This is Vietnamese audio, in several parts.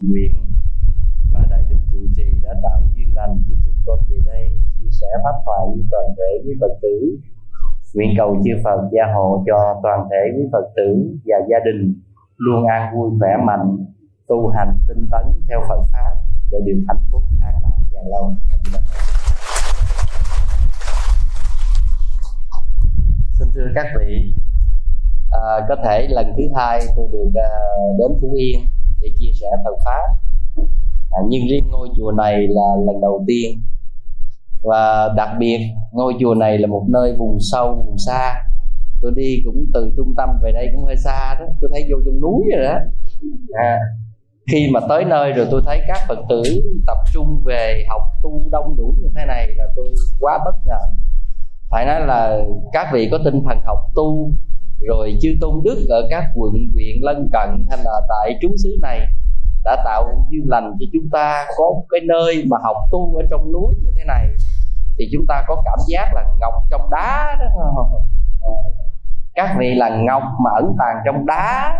nguyện và đại đức trụ trì đã tạo duyên lành cho chúng con về đây, chia sẻ pháp thoại với toàn thể quý phật tử. Nguyện cầu chư phật gia hộ cho toàn thể quý phật tử và gia đình luôn an vui, khỏe mạnh, tu hành tinh tấn theo phật pháp để được hạnh phúc an lạc và lâu. Xin thưa các vị. À, có thể lần thứ hai tôi được à, đến phú yên để chia sẻ Phật pháp. À, nhưng riêng ngôi chùa này là lần đầu tiên. Và đặc biệt ngôi chùa này là một nơi vùng sâu vùng xa. Tôi đi cũng từ trung tâm về đây cũng hơi xa đó. Tôi thấy vô trong núi rồi đó. À, khi mà tới nơi rồi tôi thấy các phật tử tập trung về học tu đông đủ như thế này là tôi quá bất ngờ phải nói là các vị có tinh thần học tu, rồi chư tôn đức ở các quận, huyện, lân cận hay là tại trú xứ này đã tạo duyên lành cho chúng ta, có một cái nơi mà học tu ở trong núi như thế này, thì chúng ta có cảm giác là ngọc trong đá đó. Các vị là ngọc mà ẩn tàng trong đá,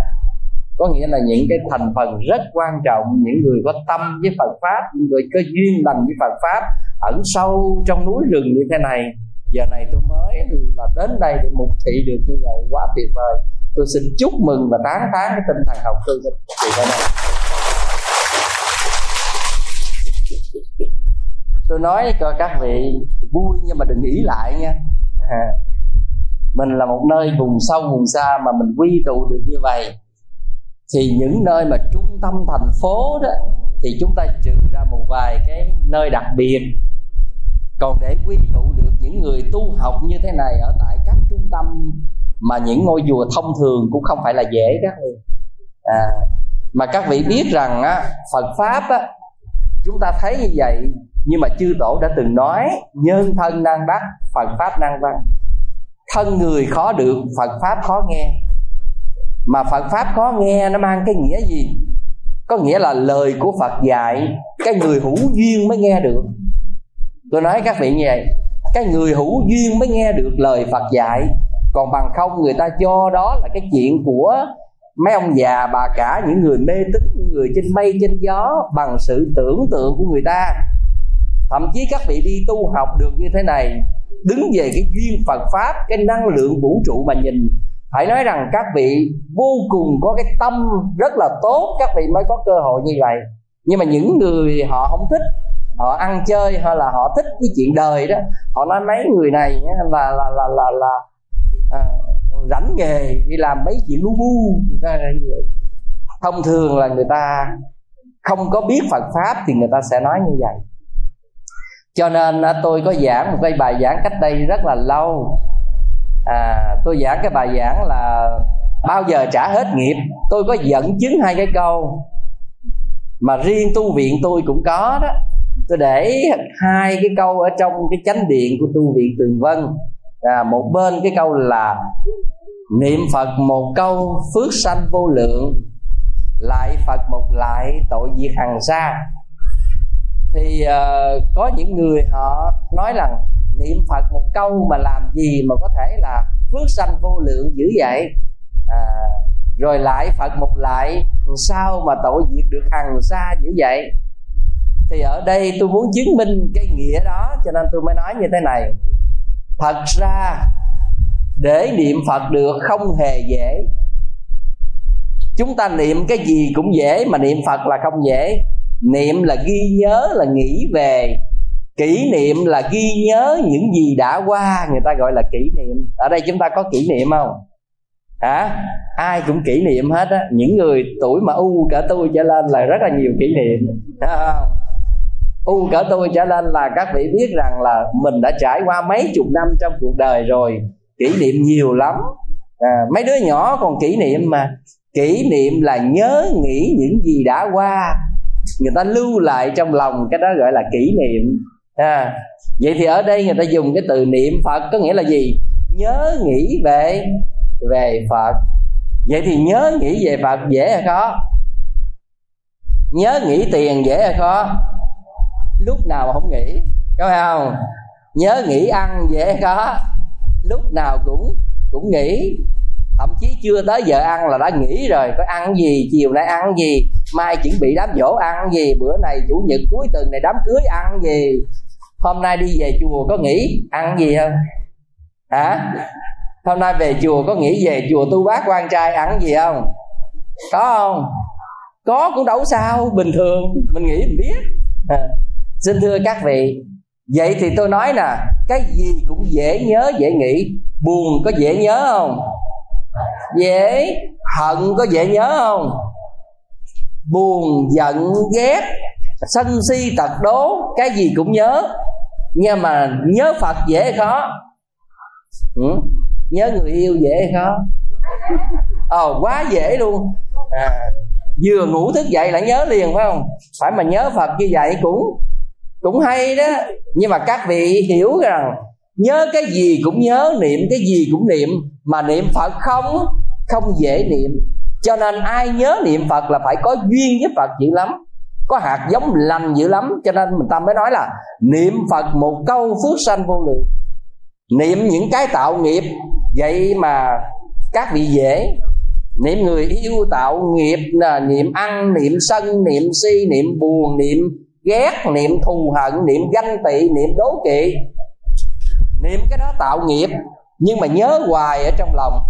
có nghĩa là những cái thành phần rất quan trọng, những người có tâm với Phật pháp, những người có duyên lành với Phật pháp, ẩn sâu trong núi rừng như thế này giờ này tôi mới là đến đây để mục thị được như vậy quá tuyệt vời. Tôi xin chúc mừng và tán thán cái tinh thần học tư thì ở đây tôi nói cho các vị vui nhưng mà đừng nghĩ lại nha. À, mình là một nơi vùng sâu vùng xa mà mình quy tụ được như vậy. Thì những nơi mà trung tâm thành phố đó thì chúng ta trừ ra một vài cái nơi đặc biệt còn để quy tụ được những người tu học như thế này ở tại các trung tâm mà những ngôi chùa thông thường cũng không phải là dễ các vị. À, mà các vị biết rằng á, Phật pháp á, chúng ta thấy như vậy nhưng mà chư tổ đã từng nói nhân thân năng đắc Phật pháp năng văn. Thân người khó được Phật pháp khó nghe. Mà Phật pháp khó nghe nó mang cái nghĩa gì? Có nghĩa là lời của Phật dạy cái người hữu duyên mới nghe được tôi nói các vị như vậy cái người hữu duyên mới nghe được lời phật dạy. Còn bằng không, người ta cho đó là cái chuyện của mấy ông già, bà cả, những người mê tín, những người trên mây, trên gió, bằng sự tưởng tượng của người ta. Thậm chí các vị đi tu học được như thế này, đứng về cái duyên phật pháp, cái năng lượng vũ trụ mà nhìn, phải nói rằng các vị vô cùng có cái tâm rất là tốt, các vị mới có cơ hội như vậy. Nhưng mà những người họ không thích họ ăn chơi hay là họ thích cái chuyện đời đó họ nói mấy người này là là là là là à, rảnh nghề đi làm mấy chuyện lu bu thông thường là người ta không có biết Phật pháp thì người ta sẽ nói như vậy. Cho nên tôi có giảng một cái bài giảng cách đây rất là lâu. À, tôi giảng cái bài giảng là bao giờ trả hết nghiệp. Tôi có dẫn chứng hai cái câu mà riêng tu viện tôi cũng có đó tôi để hai cái câu ở trong cái chánh điện của tu viện tường vân. À, một bên cái câu là niệm phật một câu phước sanh vô lượng lại phật một lại tội diệt hằng xa thì uh, có những người họ nói rằng niệm phật một câu mà làm gì mà có thể là phước sanh vô lượng dữ vậy? À, rồi lại phật một lại sao mà tội diệt được hằng xa dữ vậy? Thì ở đây tôi muốn chứng minh cái nghĩa đó, cho nên tôi mới nói như thế này. Thật ra, để niệm phật được không hề dễ. Chúng ta niệm cái gì cũng dễ, mà niệm phật là không dễ. Niệm là ghi nhớ, là nghĩ về. Kỷ niệm là ghi nhớ những gì đã qua, người ta gọi là kỷ niệm. Ở đây chúng ta có kỷ niệm không? Hả? Ai cũng kỷ niệm hết á. Những người tuổi mà u cả tôi trở lên là rất là nhiều kỷ niệm. Không? U cỡ tôi trở lên là các vị biết rằng là mình đã trải qua mấy chục năm trong cuộc đời rồi kỷ niệm nhiều lắm. À, mấy đứa nhỏ còn kỷ niệm mà. Kỷ niệm là nhớ nghĩ những gì đã qua. Người ta lưu lại trong lòng cái đó gọi là kỷ niệm. À, vậy thì ở đây người ta dùng cái từ niệm phật có nghĩa là gì? Nhớ nghĩ về về phật. Vậy thì nhớ nghĩ về phật dễ hay khó? Nhớ nghĩ tiền dễ hay khó? Lúc nào mà không nghĩ có phải không? Nhớ nghĩ ăn dễ có lúc nào cũng cũng nghĩ thậm chí chưa tới giờ ăn là đã nghĩ rồi. Có ăn gì, chiều nay ăn gì? Mai chuẩn bị đám dỗ ăn gì? Bữa này chủ nhật cuối tuần này đám cưới ăn gì? Hôm nay đi về chùa có nghĩ ăn gì không? Hả? Hôm nay về chùa có nghĩ về chùa tu bác quan trai ăn gì không? Có không? Có cũng đâu sao, bình thường. Mình nghĩ mình biết. À xin thưa các vị vậy thì tôi nói nè cái gì cũng dễ nhớ dễ nghĩ. Buồn có dễ nhớ không? Dễ hận có dễ nhớ không? Buồn giận ghét sân si tật đố cái gì cũng nhớ. Nhưng mà nhớ phật dễ hay khó? Ừ? nhớ người yêu dễ hay khó? Ồ quá dễ luôn. À, vừa ngủ thức dậy là nhớ liền phải không? Phải mà nhớ phật như vậy cũng cũng hay đó. Nhưng mà các vị hiểu rằng nhớ cái gì cũng nhớ, niệm cái gì cũng niệm, mà niệm phật không không dễ niệm. Cho nên ai nhớ niệm phật là phải có duyên với phật dữ lắm, có hạt giống lành dữ lắm. Cho nên mình ta mới nói là niệm phật một câu phước sanh vô lượng. Niệm những cái tạo nghiệp, vậy mà các vị dễ. Niệm người yêu tạo nghiệp là niệm ăn, niệm sân, niệm si, niệm buồn, niệm ghét niệm thù hận, niệm ganh tị, niệm đố kỵ. Niệm cái đó tạo nghiệp, nhưng mà nhớ hoài ở trong lòng.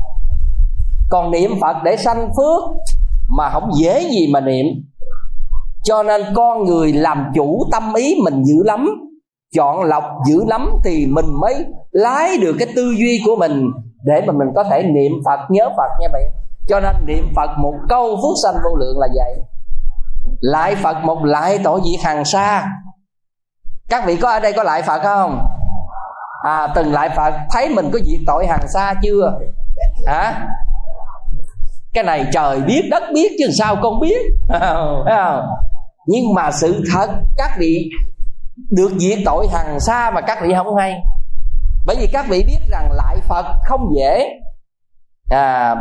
Còn niệm phật để sanh phước mà không dễ gì mà niệm. Cho nên con người làm chủ tâm ý mình dữ lắm, chọn lọc dữ lắm thì mình mới lái được cái tư duy của mình để mà mình có thể niệm phật, nhớ phật nha vậy cho nên niệm phật một câu phước sanh vô lượng là vậy lại phật một lại tội diệt hàng xa các vị có ở đây có lại phật không? À từng lại phật. Thấy mình có diệt tội hàng xa chưa? Hả? Cái này trời biết đất biết chứ sao con biết? Phải không? Nhưng mà sự thật các vị được diệt tội hàng xa mà các vị không hay. Bởi vì các vị biết rằng lại phật không dễ. À,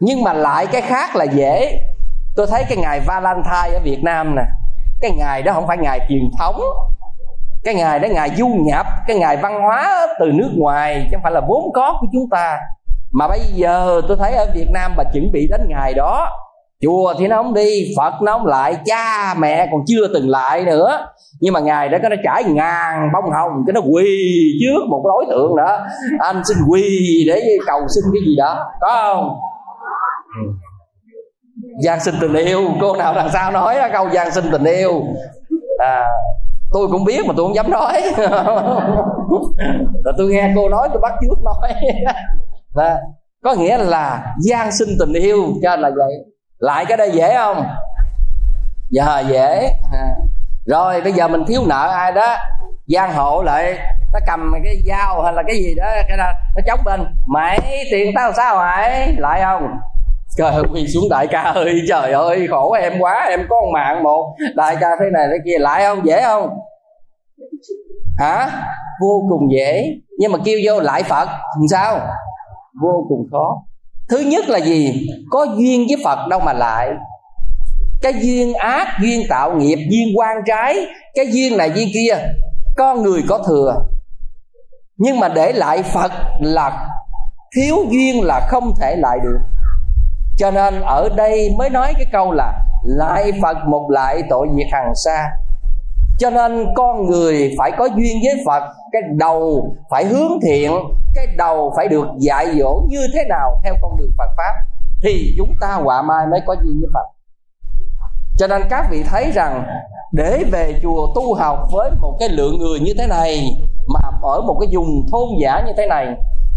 nhưng mà lại cái khác là dễ tôi thấy cái ngày valentine ở việt nam nè, cái ngày đó không phải ngày truyền thống, cái ngày đó ngày du nhập, cái ngày văn hóa từ nước ngoài, chứ không phải là vốn có của chúng ta. Mà bây giờ tôi thấy ở việt nam bà chuẩn bị đến ngày đó, chùa thì nó không đi, phật nó không lại, cha mẹ còn chưa từng lại nữa. Nhưng mà ngày đó cái nó trải ngàn bông hồng, cái nó quỳ trước một đối tượng nữa. Anh xin quỳ để cầu xin cái gì đó, có không? Ừ gian sinh tình yêu. Cô nào đằng sau nói câu gian sinh tình yêu. À, tôi cũng biết mà tôi không dám nói. Là tôi nghe cô nói tôi bắt trước nói. À, có nghĩa là gian sinh tình yêu cho là vậy. Lại cái đây dễ không? Dạ dễ. À. rồi bây giờ mình thiếu nợ ai đó giang hộ lại nó cầm cái dao hay là cái gì đó cái đó nó chống bên. Mày tiền tao sao mày? Lại không? Trời ơi, quỳ xuống đại ca ơi, trời ơi, khổ em quá, em có một mạng một. Đại ca thế này thế kia, lại không, dễ không? Hả? Vô cùng dễ. Nhưng mà kêu vô lại phật, làm sao? Vô cùng khó. Thứ nhất là gì? Có duyên với phật đâu mà lại. Cái duyên ác, duyên tạo nghiệp, duyên quan trái, cái duyên này duyên kia, có người có thừa. Nhưng mà để lại phật là thiếu duyên là không thể lại được cho nên ở đây mới nói cái câu là lại phật một lại tội diệt hằng xa cho nên con người phải có duyên với phật, cái đầu phải hướng thiện, cái đầu phải được dạy dỗ như thế nào theo con đường phật pháp, thì chúng ta họa mai mới có duyên với phật. Cho nên các vị thấy rằng, để về chùa tu học với một cái lượng người như thế này, mà ở một cái vùng thôn giả như thế này,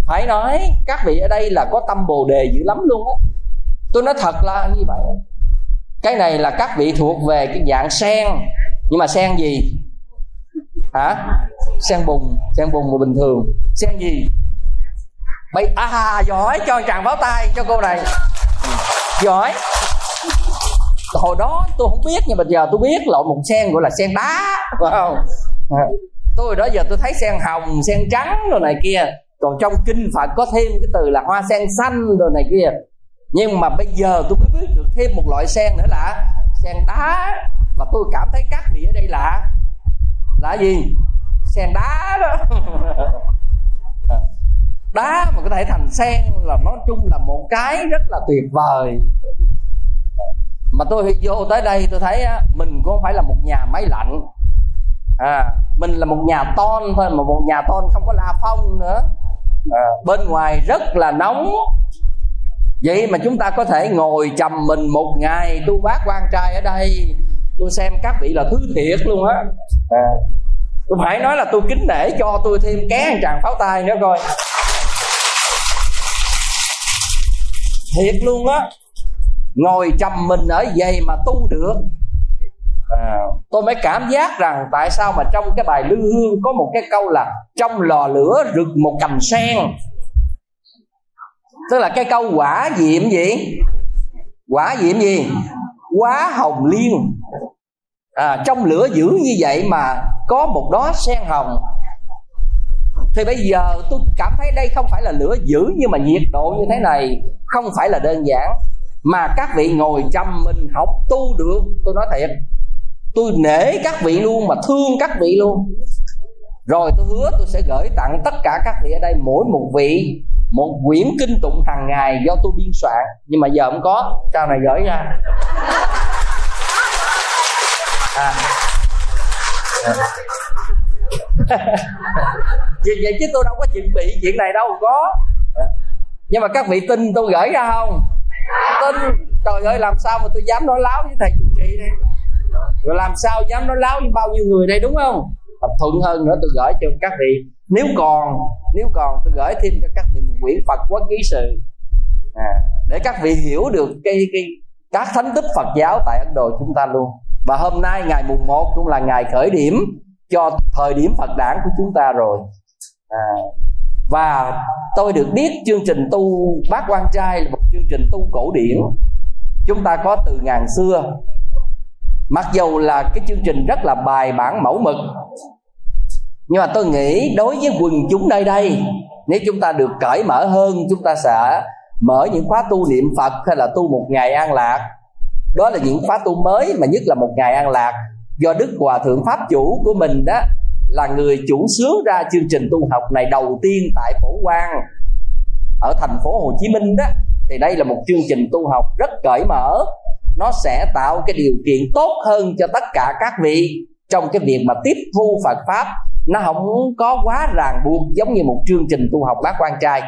phải nói các vị ở đây là có tâm bồ đề dữ lắm luôn á tôi nói thật là như vậy. Cái này là các vị thuộc về cái dạng sen. Nhưng mà sen gì? Hả? Sen bùng sen bùng mà bình thường. Sen gì? Bây à giỏi. Cho chàng báo tay cho cô này. Giỏi. Hồi đó tôi không biết, nhưng mà giờ tôi biết lộn một sen gọi là sen đá, phải không? Dạ. Tôi đó giờ tôi thấy sen hồng, sen trắng rồi này kia. Còn trong kinh phật có thêm cái từ là hoa sen xanh rồi này kia nhưng mà bây giờ tôi mới biết được thêm một loại sen nữa là sen đá. Và tôi cảm thấy các vị ở đây là là gì? Sen đá đó. Đá mà có thể thành sen là nói chung là một cái rất là tuyệt vời. Mà tôi vô tới đây tôi thấy á, mình cũng không phải là một nhà máy lạnh. À, mình là một nhà ton thôi mà một nhà ton không có la phong nữa. À, bên ngoài rất là nóng vậy mà chúng ta có thể ngồi trầm mình một ngày. Tu bác quan trai ở đây tôi xem các vị là thứ thiệt luôn á. À, tôi phải nói là tôi kính nể cho tôi thêm ké tràng pháo tay nữa coi. Thiệt luôn á. Ngồi trầm mình ở vậy mà tu được. À, tôi mới cảm giác rằng tại sao mà trong cái bài lư hương có một cái câu là trong lò lửa rực một cành sen tức là cái câu quả diệm gì? Quả diệm gì? Quá hồng liên. À, trong lửa dữ như vậy mà có một đó sen hồng. Thì bây giờ tôi cảm thấy đây không phải là lửa dữ nhưng mà nhiệt độ như thế này không phải là đơn giản. Mà các vị ngồi chăm mình học tu được. Tôi nói thiệt tôi nể các vị luôn mà thương các vị luôn. Rồi tôi hứa tôi sẽ gửi tặng tất cả các vị ở đây mỗi một vị một quyển kinh tụng hàng ngày do tôi biên soạn. Nhưng mà giờ không có. Sau này gửi ra. À. vậy, vậy chứ tôi đâu có chuẩn bị chuyện này đâu có. Nhưng mà các vị tin tôi gửi ra không? Tin. Trời ơi làm sao mà tôi dám nói láo với thầy chủ trì đây? Rồi làm sao dám nói láo với bao nhiêu người đây đúng không? Tập thuận hơn nữa tôi gửi cho các vị nếu còn nếu còn tôi gửi thêm cho các vị một quyển phật quốc ký sự. À, để các vị hiểu được cái cái các thánh tích phật giáo tại ấn độ chúng ta luôn. Và hôm nay ngày mùng 1 cũng là ngày khởi điểm cho thời điểm phật đản của chúng ta rồi. À, và tôi được biết chương trình tu bác quan trai là một chương trình tu cổ điển. Chúng ta có từ ngàn xưa. Mặc dù là cái chương trình rất là bài bản mẫu mực nhưng mà tôi nghĩ đối với quần chúng nơi đây, nếu chúng ta được cởi mở hơn, chúng ta sẽ mở những khóa tu niệm phật hay là tu một ngày an lạc. Đó là những khóa tu mới mà nhất là một ngày an lạc. Do đức hòa thượng pháp chủ của mình đó là người chủ xướng ra chương trình tu học này đầu tiên tại phổ quang, ở thành phố hồ chí minh đó. Thì đây là một chương trình tu học rất cởi mở. Nó sẽ tạo cái điều kiện tốt hơn cho tất cả các vị trong cái việc mà tiếp thu phật pháp nó không có quá ràng buộc giống như một chương trình tu học bác quan trai.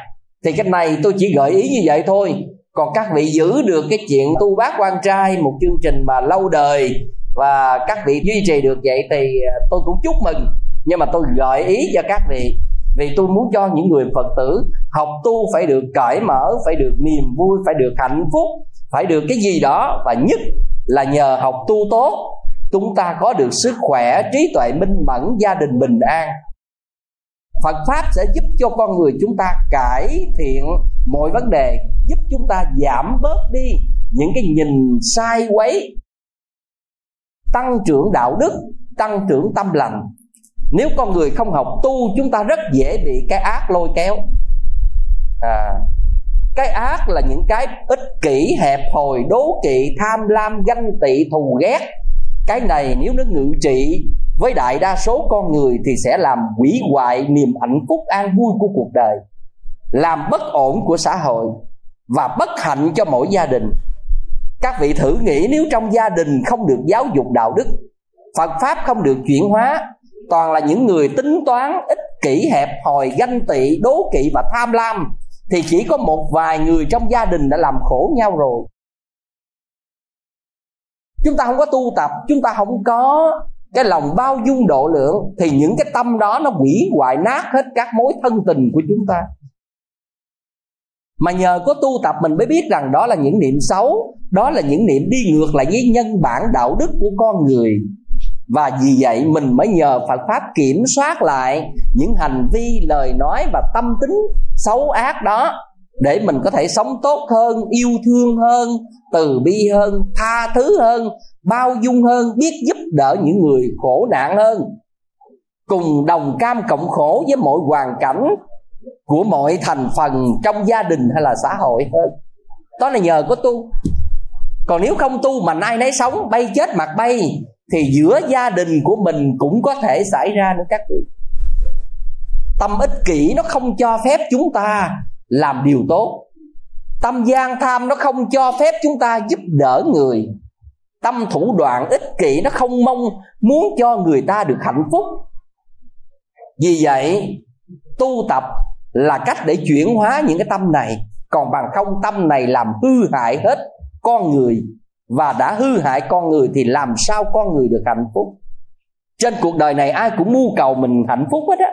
Thì cái này tôi chỉ gợi ý như vậy thôi. Còn các vị giữ được cái chuyện tu bác quan trai, một chương trình mà lâu đời và các vị duy trì được vậy thì à, tôi cũng chúc mừng. Nhưng mà tôi gợi ý cho các vị, vì tôi muốn cho những người phật tử học tu phải được cởi mở, phải được niềm vui, phải được hạnh phúc, phải được cái gì đó và nhất là nhờ học tu tốt chúng ta có được sức khỏe trí tuệ minh mẫn gia đình bình an. Phật pháp sẽ giúp cho con người chúng ta cải thiện mọi vấn đề giúp chúng ta giảm bớt đi những cái nhìn sai quấy tăng trưởng đạo đức tăng trưởng tâm lành. Nếu con người không học tu chúng ta rất dễ bị cái ác lôi kéo. À, cái ác là những cái ích kỷ hẹp hòi đố kỵ tham lam ganh tị thù ghét cái này nếu nó ngự trị với đại đa số con người thì sẽ làm hủy hoại niềm hạnh phúc an vui của cuộc đời, làm bất ổn của xã hội và bất hạnh cho mỗi gia đình. Các vị thử nghĩ nếu trong gia đình không được giáo dục đạo đức, phật pháp không được chuyển hóa, toàn là những người tính toán, ích kỷ, hẹp hòi, ganh tị, đố kỵ và tham lam, thì chỉ có một vài người trong gia đình đã làm khổ nhau rồi chúng ta không có tu tập, chúng ta không có cái lòng bao dung độ lượng, thì những cái tâm đó nó hủy hoại nát hết các mối thân tình của chúng ta. Mà nhờ có tu tập mình mới biết rằng đó là những niệm xấu, đó là những niệm đi ngược lại với nhân bản đạo đức của con người. Và vì vậy mình mới nhờ Phật pháp kiểm soát lại những hành vi, lời nói và tâm tính xấu ác đó để mình có thể sống tốt hơn, yêu thương hơn, từ bi hơn, tha thứ hơn, bao dung hơn, biết giúp đỡ những người khổ nạn hơn. Cùng đồng cam cộng khổ với mọi hoàn cảnh của mọi thành phần trong gia đình hay là xã hội hơn. Đó là nhờ có tu. Còn nếu không tu mà nay nấy sống, bay chết mặt bay, thì giữa gia đình của mình cũng có thể xảy ra nữa các vị. Tâm ích kỷ nó không cho phép chúng ta làm điều tốt. Tâm gian tham nó không cho phép chúng ta giúp đỡ người. Tâm thủ đoạn ích kỷ nó không mong, muốn cho người ta được hạnh phúc. Vì vậy, tu tập là cách để chuyển hóa những cái tâm này. Còn bằng không, tâm này làm hư hại hết con người. Và đã hư hại con người thì làm sao con người được hạnh phúc? Trên cuộc đời này, ai cũng mưu cầu mình hạnh phúc hết á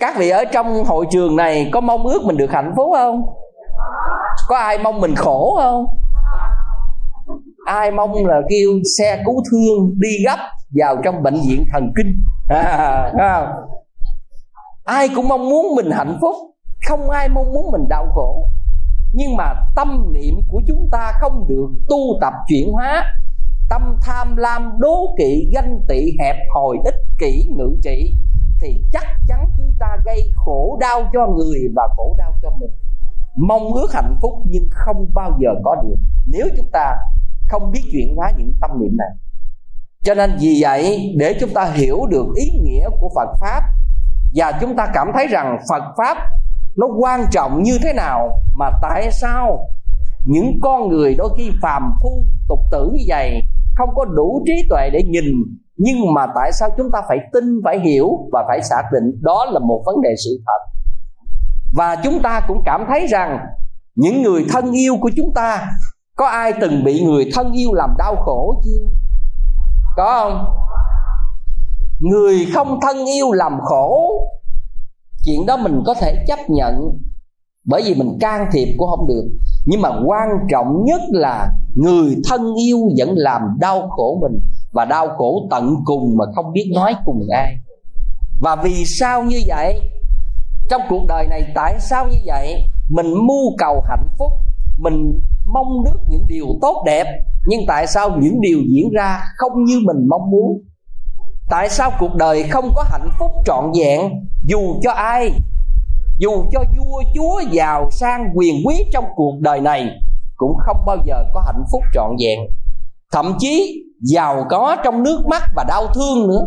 các vị ở trong hội trường này có mong ước mình được hạnh phúc không? Có ai mong mình khổ không? Ai mong là kêu xe cứu thương đi gấp vào trong bệnh viện thần kinh? À, không? ai cũng mong muốn mình hạnh phúc không ai mong muốn mình đau khổ. Nhưng mà tâm niệm của chúng ta không được tu tập chuyển hóa. Tâm tham lam đố kỵ ganh tị hẹp hòi ích kỷ ngự trị thì chắc chắn chúng ta gây khổ đau cho người và khổ đau cho mình. Mong ước hạnh phúc nhưng không bao giờ có được. Nếu chúng ta không biết chuyển hóa những tâm niệm này. Cho nên vì vậy, để chúng ta hiểu được ý nghĩa của phật pháp, và chúng ta cảm thấy rằng phật pháp nó quan trọng như thế nào, mà tại sao những con người đôi khi phàm phu, tục tử như vậy không có đủ trí tuệ để nhìn nhưng mà tại sao chúng ta phải tin, phải hiểu và phải xác định đó là một vấn đề sự thật? Và chúng ta cũng cảm thấy rằng những người thân yêu của chúng ta, có ai từng bị người thân yêu làm đau khổ chưa? Có không? Người không thân yêu làm khổ, chuyện đó mình có thể chấp nhận bởi vì mình can thiệp cũng không được. Nhưng mà quan trọng nhất là người thân yêu vẫn làm đau khổ mình và đau khổ tận cùng mà không biết nói cùng ai. Và vì sao như vậy? Trong cuộc đời này tại sao như vậy? Mình mưu cầu hạnh phúc, mình mong nước những điều tốt đẹp, nhưng tại sao những điều diễn ra không như mình mong muốn? Tại sao cuộc đời không có hạnh phúc trọn vẹn? Dù cho ai dù cho vua chúa giàu sang quyền quý trong cuộc đời này, cũng không bao giờ có hạnh phúc trọn vẹn. Thậm chí, giàu có trong nước mắt và đau thương nữa.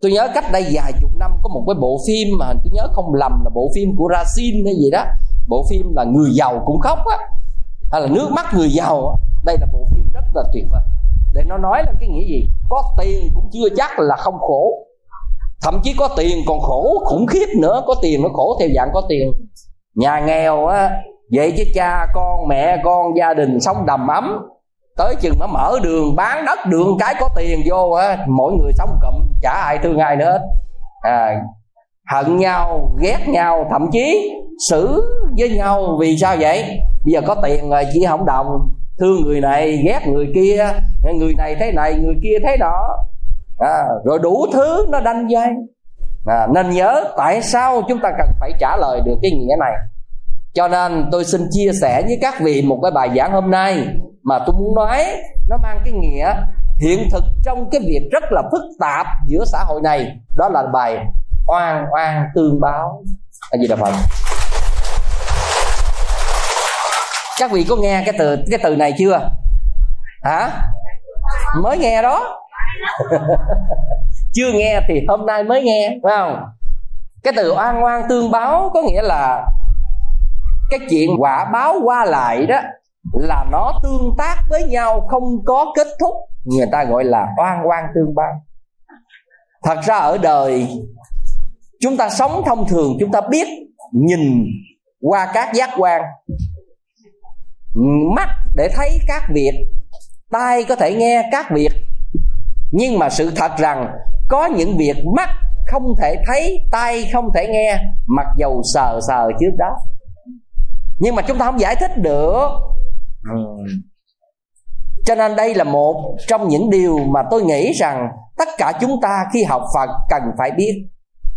Tôi nhớ cách đây vài chục năm có một cái bộ phim mà tôi nhớ không lầm là bộ phim của Racine hay gì đó. Bộ phim là người giàu cũng khóc á, hay là nước mắt người giàu á. Đây là bộ phim rất là tuyệt vời. Để nó nói là cái nghĩa gì? Có tiền cũng chưa chắc là không khổ thậm chí có tiền còn khổ khủng khiếp nữa. Có tiền nó khổ theo dạng có tiền. Nhà nghèo á vậy chứ cha con mẹ con gia đình sống đầm ấm. Tới chừng mà mở đường bán đất đường cái có tiền vô á mỗi người sống cụm chả ai thương ai nữa hết. À, hận nhau ghét nhau thậm chí xử với nhau vì sao vậy? Bây giờ có tiền rồi chỉ không đồng. Thương người này ghét người kia. Người này thế này người kia thế đó à, rồi đủ thứ nó đanh dây. À, nên nhớ tại sao chúng ta cần phải trả lời được cái nghĩa này. Cho nên tôi xin chia sẻ với các vị một cái bài giảng hôm nay mà tôi muốn nói nó mang cái nghĩa hiện thực trong cái việc rất là phức tạp giữa xã hội này. Đó là bài oan oan tương báo. Là gì đà phật. Các vị có nghe cái từ cái từ này chưa? Hả? Mới nghe đó. chưa nghe thì hôm nay mới nghe, phải không? Cái từ oan oan tương báo có nghĩa là cái chuyện quả báo qua lại đó là nó tương tác với nhau, không có kết thúc. Người ta gọi là oan oan tương báo. Thật ra ở đời, chúng ta sống thông thường, chúng ta biết, nhìn qua các giác quan, mắt để thấy các việc, tai có thể nghe các việc nhưng mà sự thật rằng, có những việc mắt không thể thấy, tai không thể nghe, mặc dầu sờ sờ trước đó. Nhưng mà chúng ta không giải thích được. Ừ. Cho nên đây là một trong những điều mà tôi nghĩ rằng tất cả chúng ta khi học phật cần phải biết.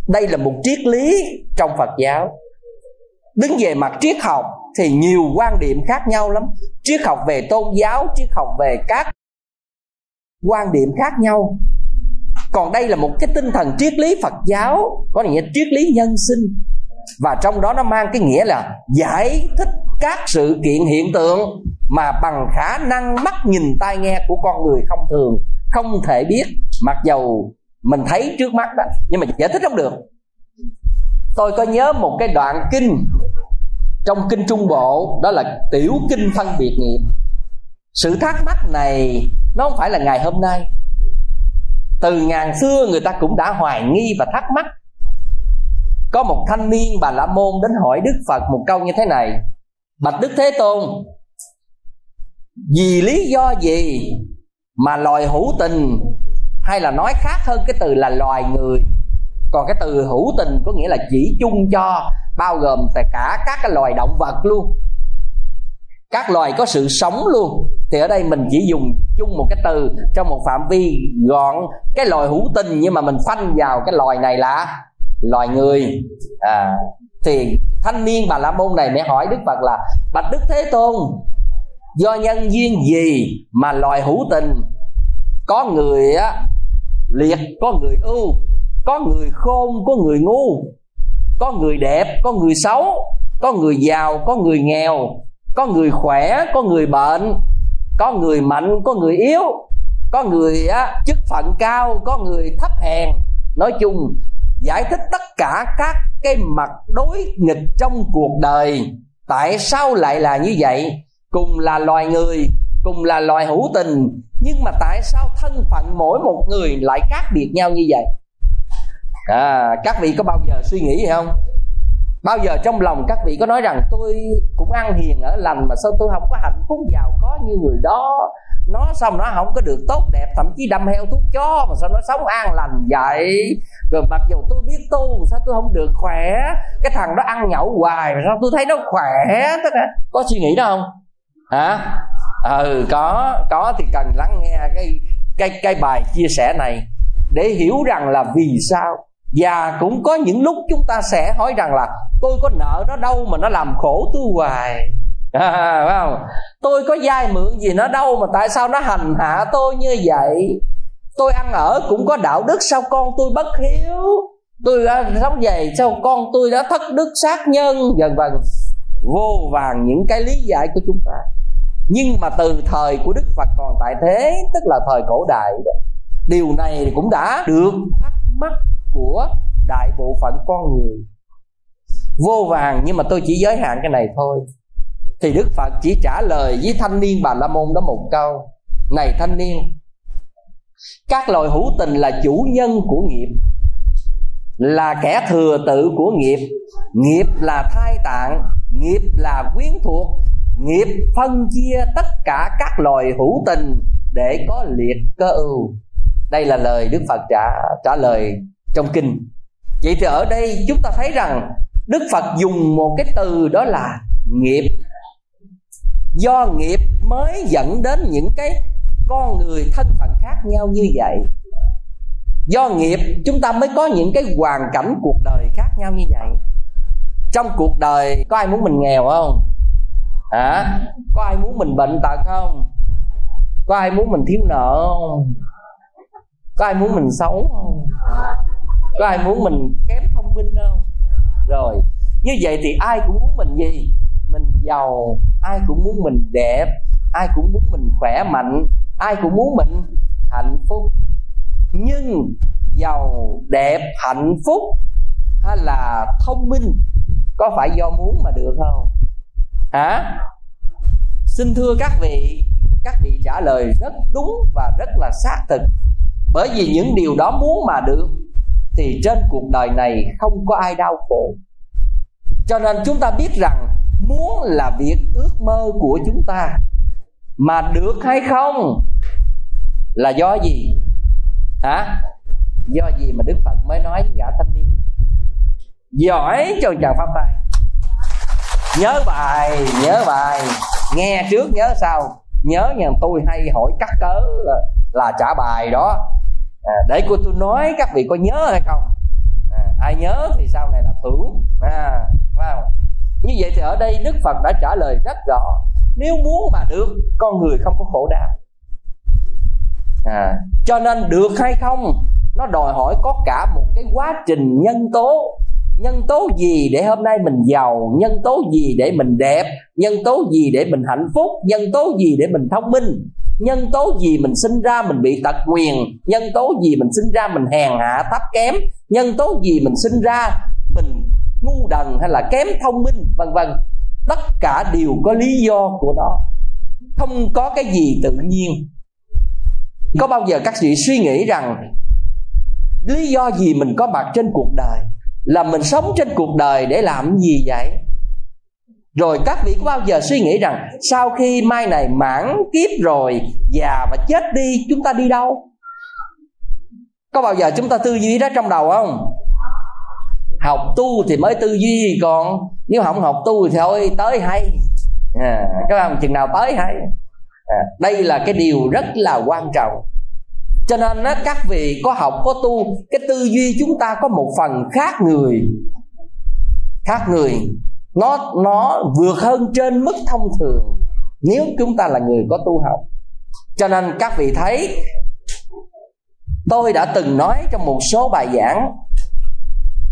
Đây là một triết lý trong phật giáo. Đứng về mặt triết học thì nhiều quan điểm khác nhau lắm. Triết học về tôn giáo, triết học về các quan điểm khác nhau. Còn đây là một cái tinh thần triết lý phật giáo, có nghĩa triết lý nhân sinh. Và trong đó nó mang cái nghĩa là giải thích các sự kiện hiện tượng mà bằng khả năng mắt nhìn tai nghe của con người không thường, không thể biết, mặc dầu mình thấy trước mắt đó, nhưng mà giải thích không được. Tôi có nhớ một cái đoạn kinh trong kinh trung bộ, đó là tiểu kinh phân biệt nghiệp sự thắc mắc này, nó không phải là ngày hôm nay. Từ ngàn xưa người ta cũng đã hoài nghi và thắc mắc. Có một thanh niên bà la môn đến hỏi đức phật một câu như thế này. Bạch đức thế tôn, vì lý do gì mà loài hữu tình hay là nói khác hơn cái từ là loài người? Còn cái từ hữu tình có nghĩa là chỉ chung cho, bao gồm tất cả các cái loài động vật luôn các loài có sự sống luôn. Thì ở đây mình chỉ dùng chung một cái từ trong một phạm vi gọn. Cái loài hữu tình nhưng mà mình phanh vào cái loài này là loài người. À, thì thanh niên bà la môn này mới hỏi đức phật là bạch đức thế tôn do nhân duyên gì mà loài hữu tình? Có người á liệt có người ưu có người khôn có người ngu có người đẹp có người xấu có người giàu có người nghèo có người khỏe có người bệnh có người mạnh có người yếu có người á, chức phận cao có người thấp hèn. Nói chung giải thích tất cả các cái mặt đối nghịch trong cuộc đời tại sao lại là như vậy? Cùng là loài người cùng là loài hữu tình nhưng mà tại sao thân phận mỗi một người lại khác biệt nhau như vậy? À, các vị có bao giờ suy nghĩ gì không? Bao giờ trong lòng các vị có nói rằng, tôi cũng ăn hiền ở lành mà sao tôi không có hạnh phúc giàu có như người đó? Nó xong nó không có được tốt đẹp, thậm chí đâm heo thuốc chó mà sao nó sống an lành vậy? Rồi mặc dù tôi biết tu sao tôi không được khỏe. Cái thằng đó ăn nhậu hoài mà sao tôi thấy nó khỏe? Tất cả có suy nghĩ đó không? Hả? Ừ có có thì cần lắng nghe cái cái cái bài chia sẻ này để hiểu rằng là vì sao và cũng có những lúc chúng ta sẽ hỏi rằng là tôi có nợ nó đâu mà nó làm khổ tôi hoài? À, phải không? Tôi có vay mượn gì nó đâu mà tại sao nó hành hạ tôi như vậy? Tôi ăn ở cũng có đạo đức sao con tôi bất hiếu? Tôi đã sống vậy sao con tôi đã thất đức sát nhân? Dần vân. Vô vàng những cái lý giải của chúng ta. Nhưng mà từ thời của đức phật còn tại thế tức là thời cổ đại đó điều này cũng đã được thắc mắc của đại bộ phận con người. Vô vàng nhưng mà tôi chỉ giới hạn cái này thôi. Thì đức phật chỉ trả lời với thanh niên bà la môn đó một câu. Này thanh niên, các loài hữu tình là chủ nhân của nghiệp, là kẻ thừa tự của nghiệp. Nghiệp là thai tạng, nghiệp là quyến thuộc, nghiệp phân chia tất cả các loài hữu tình để có liệt cơ ưu. Đây là lời đức phật trả trả lời trong kinh. Vậy thì ở đây chúng ta thấy rằng đức phật dùng một cái từ đó là nghiệp. Do nghiệp mới dẫn đến những cái con người thân phận khác nhau như vậy. Do nghiệp chúng ta mới có những cái hoàn cảnh cuộc đời khác nhau như vậy. Trong cuộc đời, có ai muốn mình nghèo không? Hả? Có ai muốn mình bệnh tật không? Có ai muốn mình thiếu nợ không? Có ai muốn mình xấu không? Có ai muốn mình kém thông minh không? Rồi, như vậy thì ai cũng muốn mình gì? Mình giàu, ai cũng muốn mình đẹp, ai cũng muốn mình khỏe mạnh, ai cũng muốn mình hạnh phúc. Nhưng giàu, đẹp, hạnh phúc hay là thông minh có phải do muốn mà được không? Hả? Xin thưa các vị các vị trả lời rất đúng và rất là xác thực. Bởi vì những điều đó muốn mà được thì trên cuộc đời này không có ai đau khổ. Cho nên chúng ta biết rằng muốn là việc ước mơ của chúng ta mà được hay không là do gì? Hả? Do gì mà đức phật mới nói với gã thanh niên? Giỏi cho chàng pháp tay. Nhớ bài nhớ bài. Nghe trước nhớ sau. Nhớ nhà tôi hay hỏi cắt cớ là, là trả bài đó à, để cô tôi nói các vị có nhớ hay không? À, ai nhớ thì sau này là thưởng. À, phải không? như vậy thì ở đây đức phật đã trả lời rất rõ. Nếu muốn mà được con người không có khổ đau. À, cho nên được hay không? Nó đòi hỏi có cả một cái quá trình nhân tố. Nhân tố gì để hôm nay mình giàu? Nhân tố gì để mình đẹp? Nhân tố gì để mình hạnh phúc? Nhân tố gì để mình thông minh? Nhân tố gì mình sinh ra mình bị tật nguyền? Nhân tố gì mình sinh ra mình hèn hạ, thấp kém? Nhân tố gì mình sinh ra mình ngu đần hay là kém thông minh? Vân vân. Tất cả đều có lý do của nó. Không có cái gì tự nhiên. Có bao giờ các vị suy nghĩ rằng lý do gì mình có mặt trên cuộc đời? Là mình sống trên cuộc đời để làm gì vậy? Rồi các vị có bao giờ suy nghĩ rằng sau khi mai này mãn kiếp rồi già và chết đi chúng ta đi đâu? Có bao giờ chúng ta tư duy đó trong đầu không? Học tu thì mới tư duy còn nếu không học tu thì thôi tới hay. À, các bạn chừng nào tới hay. À, đây là cái điều rất là quan trọng. Cho nên á, các vị có học có tu cái tư duy chúng ta có một phần khác người. Khác người nó nó vượt hơn trên mức thông thường nếu chúng ta là người có tu học. Cho nên các vị thấy, tôi đã từng nói trong một số bài giảng.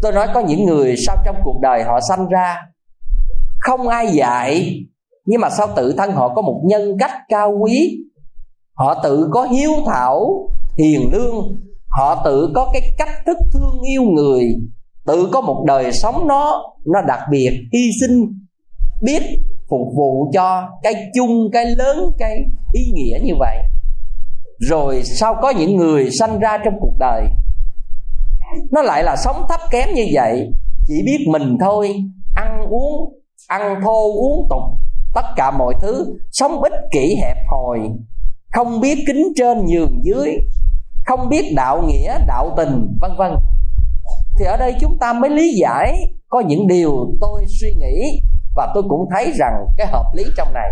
Tôi nói có những người sau trong cuộc đời họ sanh ra, không ai dạy, nhưng mà sao tự thân họ có một nhân cách cao quý. Họ tự có hiếu thảo, hiền lương. Họ tự có cái cách thức thương yêu người tự có một đời sống nó nó đặc biệt, hy sinh, biết phục vụ cho cái chung, cái lớn, cái ý nghĩa như vậy. Rồi sao có những người sanh ra trong cuộc đời, nó lại là sống thấp kém như vậy, chỉ biết mình thôi, ăn uống, ăn thô, uống tục, tất cả mọi thứ, sống ích kỷ hẹp hòi, không biết kính trên nhường dưới, không biết đạo nghĩa, đạo tình, vân vân thì ở đây chúng ta mới lý giải có những điều tôi suy nghĩ và tôi cũng thấy rằng cái hợp lý trong này.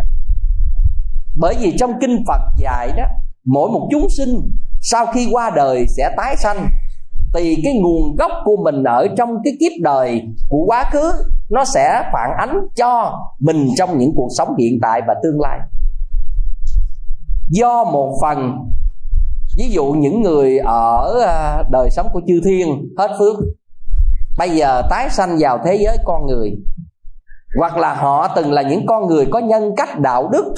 Bởi vì trong kinh phật dạy đó, mỗi một chúng sinh sau khi qua đời sẽ tái sanh. Thì cái nguồn gốc của mình ở trong cái kiếp đời của quá khứ, nó sẽ phản ánh cho mình trong những cuộc sống hiện tại và tương lai. Do một phần ví dụ những người ở à, đời sống của chư thiên hết phước, bây giờ tái sanh vào thế giới con người, hoặc là họ từng là những con người có nhân cách đạo đức,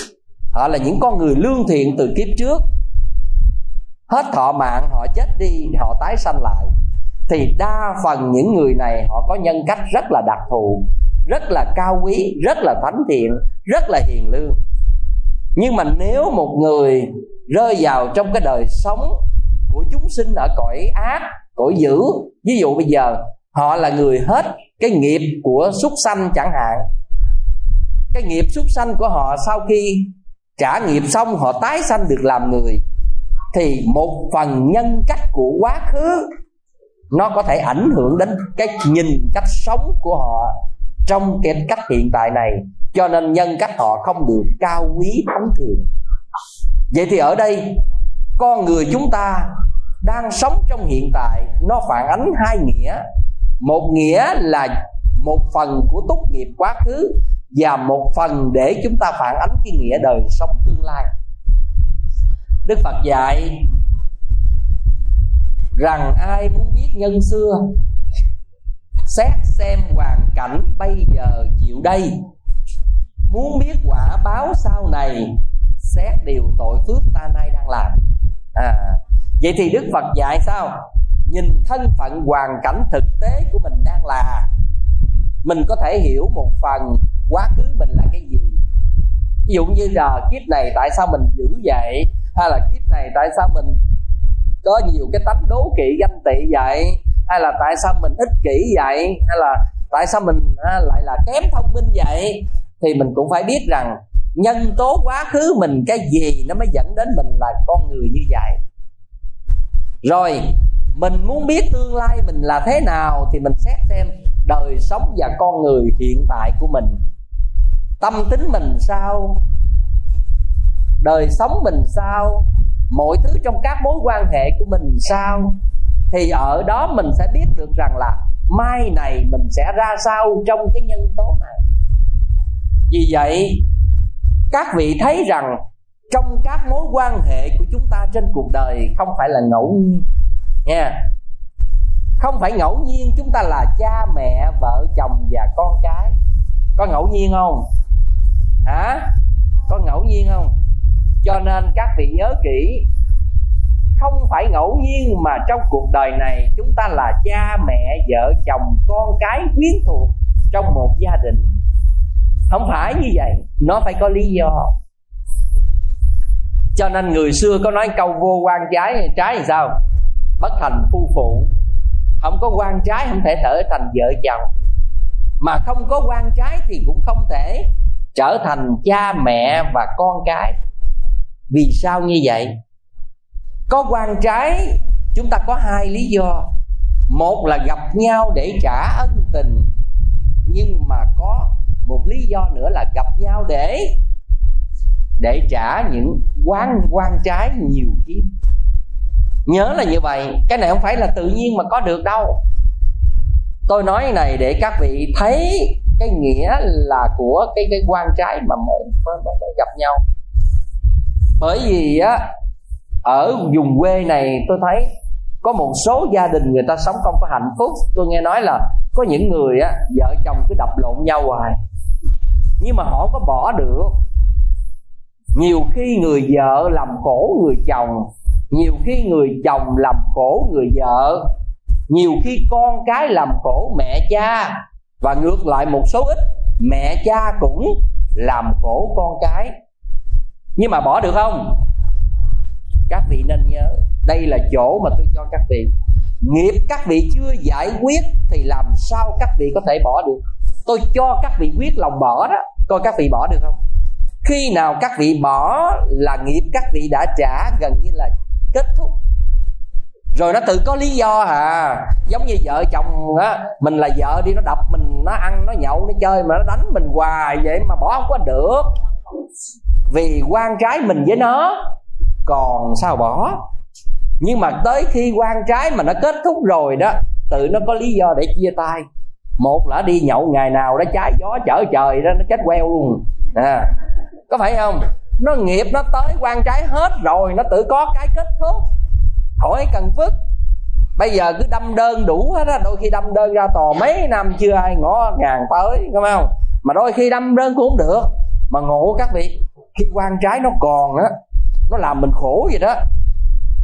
họ là những con người lương thiện từ kiếp trước, hết thọ mạng, họ chết đi, họ tái sanh lại, thì đa phần những người này họ có nhân cách rất là đặc thù, rất là cao quý, rất là thánh thiện, rất là hiền lương. Nhưng mà nếu một người rơi vào trong cái đời sống của chúng sinh ở cõi ác, cõi dữ. Ví dụ bây giờ, họ là người hết cái nghiệp của súc sanh chẳng hạn. Cái nghiệp súc sanh của họ sau khi trả nghiệp xong, họ tái sanh được làm người. Thì một phần nhân cách của quá khứ, nó có thể ảnh hưởng đến cái nhìn cách sống của họ trong cái cách hiện tại này. Cho nên nhân cách họ không được cao quý thánh thiện vậy thì ở đây, con người chúng ta đang sống trong hiện tại, nó phản ánh hai nghĩa. Một nghĩa là một phần của tốt nghiệp quá khứ và một phần để chúng ta phản ánh cái nghĩa đời sống tương lai. Đức phật dạy rằng ai muốn biết nhân xưa, xét xem hoàn cảnh bây giờ chịu đây. Muốn biết quả báo sau này xét điều tội phước ta nay đang làm. À vậy thì đức phật dạy sao? Nhìn thân phận hoàn cảnh thực tế của mình đang là, mình có thể hiểu một phần quá khứ mình là cái gì. Ví dụ như là kiếp này tại sao mình dữ vậy? Hay là kiếp này tại sao mình có nhiều cái tánh đố kỵ ganh tị vậy? Hay là tại sao mình ích kỷ vậy? Hay là tại sao mình à, lại là kém thông minh vậy? Thì mình cũng phải biết rằng nhân tố quá khứ mình, cái gì nó mới dẫn đến mình là con người như vậy? Rồi, mình muốn biết tương lai mình là thế nào thì mình xét xem đời sống và con người hiện tại của mình. Tâm tính mình sao? Đời sống mình sao? Mọi thứ trong các mối quan hệ của mình sao? Thì ở đó mình sẽ biết được rằng là mai này mình sẽ ra sao trong cái nhân tố này. Vì vậy các vị thấy rằng trong các mối quan hệ của chúng ta trên cuộc đời không phải là ngẫu nhiên, nha. Không phải ngẫu nhiên chúng ta là cha, mẹ, vợ, chồng và con cái. Có ngẫu nhiên không? Hả? Có ngẫu nhiên không? Cho nên các vị nhớ kỹ, không phải ngẫu nhiên mà trong cuộc đời này chúng ta là cha, mẹ, vợ, chồng, con cái quyến thuộc trong một gia đình không phải như vậy. Nó phải có lý do. Cho nên người xưa có nói câu vô quan trái trái thì sao? Bất thành phu phụ. Không có quan trái, không thể trở thành vợ chồng. Mà không có quan trái thì cũng không thể trở thành cha mẹ và con cái. Vì sao như vậy? Có quan trái, chúng ta có hai lý do. Một là gặp nhau để trả ân tình, nhưng mà có một lý do nữa là gặp nhau để để trả những quan quan trái nhiều kiếp nhớ là như vậy. Cái này không phải là tự nhiên mà có được đâu. Tôi nói này để các vị thấy cái nghĩa là của cái cái quan trái mà mới, mới, mới, mới gặp nhau. Bởi vì á ở vùng quê này tôi thấy có một số gia đình người ta sống không có hạnh phúc. Tôi nghe nói là có những người á vợ chồng cứ đập lộn nhau hoài nhưng mà họ có bỏ được. Nhiều khi người vợ làm khổ người chồng, nhiều khi người chồng làm khổ người vợ, nhiều khi con cái làm khổ mẹ cha, và ngược lại một số ít, mẹ cha cũng làm khổ con cái. Nhưng mà bỏ được không? Các vị nên nhớ, đây là chỗ mà tôi cho các vị. Nghiệp các vị chưa giải quyết thì làm sao các vị có thể bỏ được? Tôi cho các vị quyết lòng bỏ đó coi các vị bỏ được không? Khi nào các vị bỏ là nghiệp các vị đã trả gần như là kết thúc. Rồi nó tự có lý do à giống như vợ chồng á, mình là vợ đi, nó đập mình, nó ăn, nó nhậu, nó chơi, mà nó đánh mình hoài vậy mà bỏ không có được. Vì quan trái mình với nó, còn sao bỏ? Nhưng mà tới khi quan trái mà nó kết thúc rồi đó, tự nó có lý do để chia tay một là đi nhậu ngày nào đó trái gió chở trời đó nó chết queo luôn. À, có phải không? Nó nghiệp nó tới quan trái hết rồi nó tự có cái kết thúc. Khỏi cần vứt. Bây giờ cứ đâm đơn đủ hết á đôi khi đâm đơn ra tòa mấy năm chưa ai ngõ ngàn tới đúng không? Mà đôi khi đâm đơn cũng không được. Mà ngộ các vị khi quan trái nó còn á nó làm mình khổ vậy đó.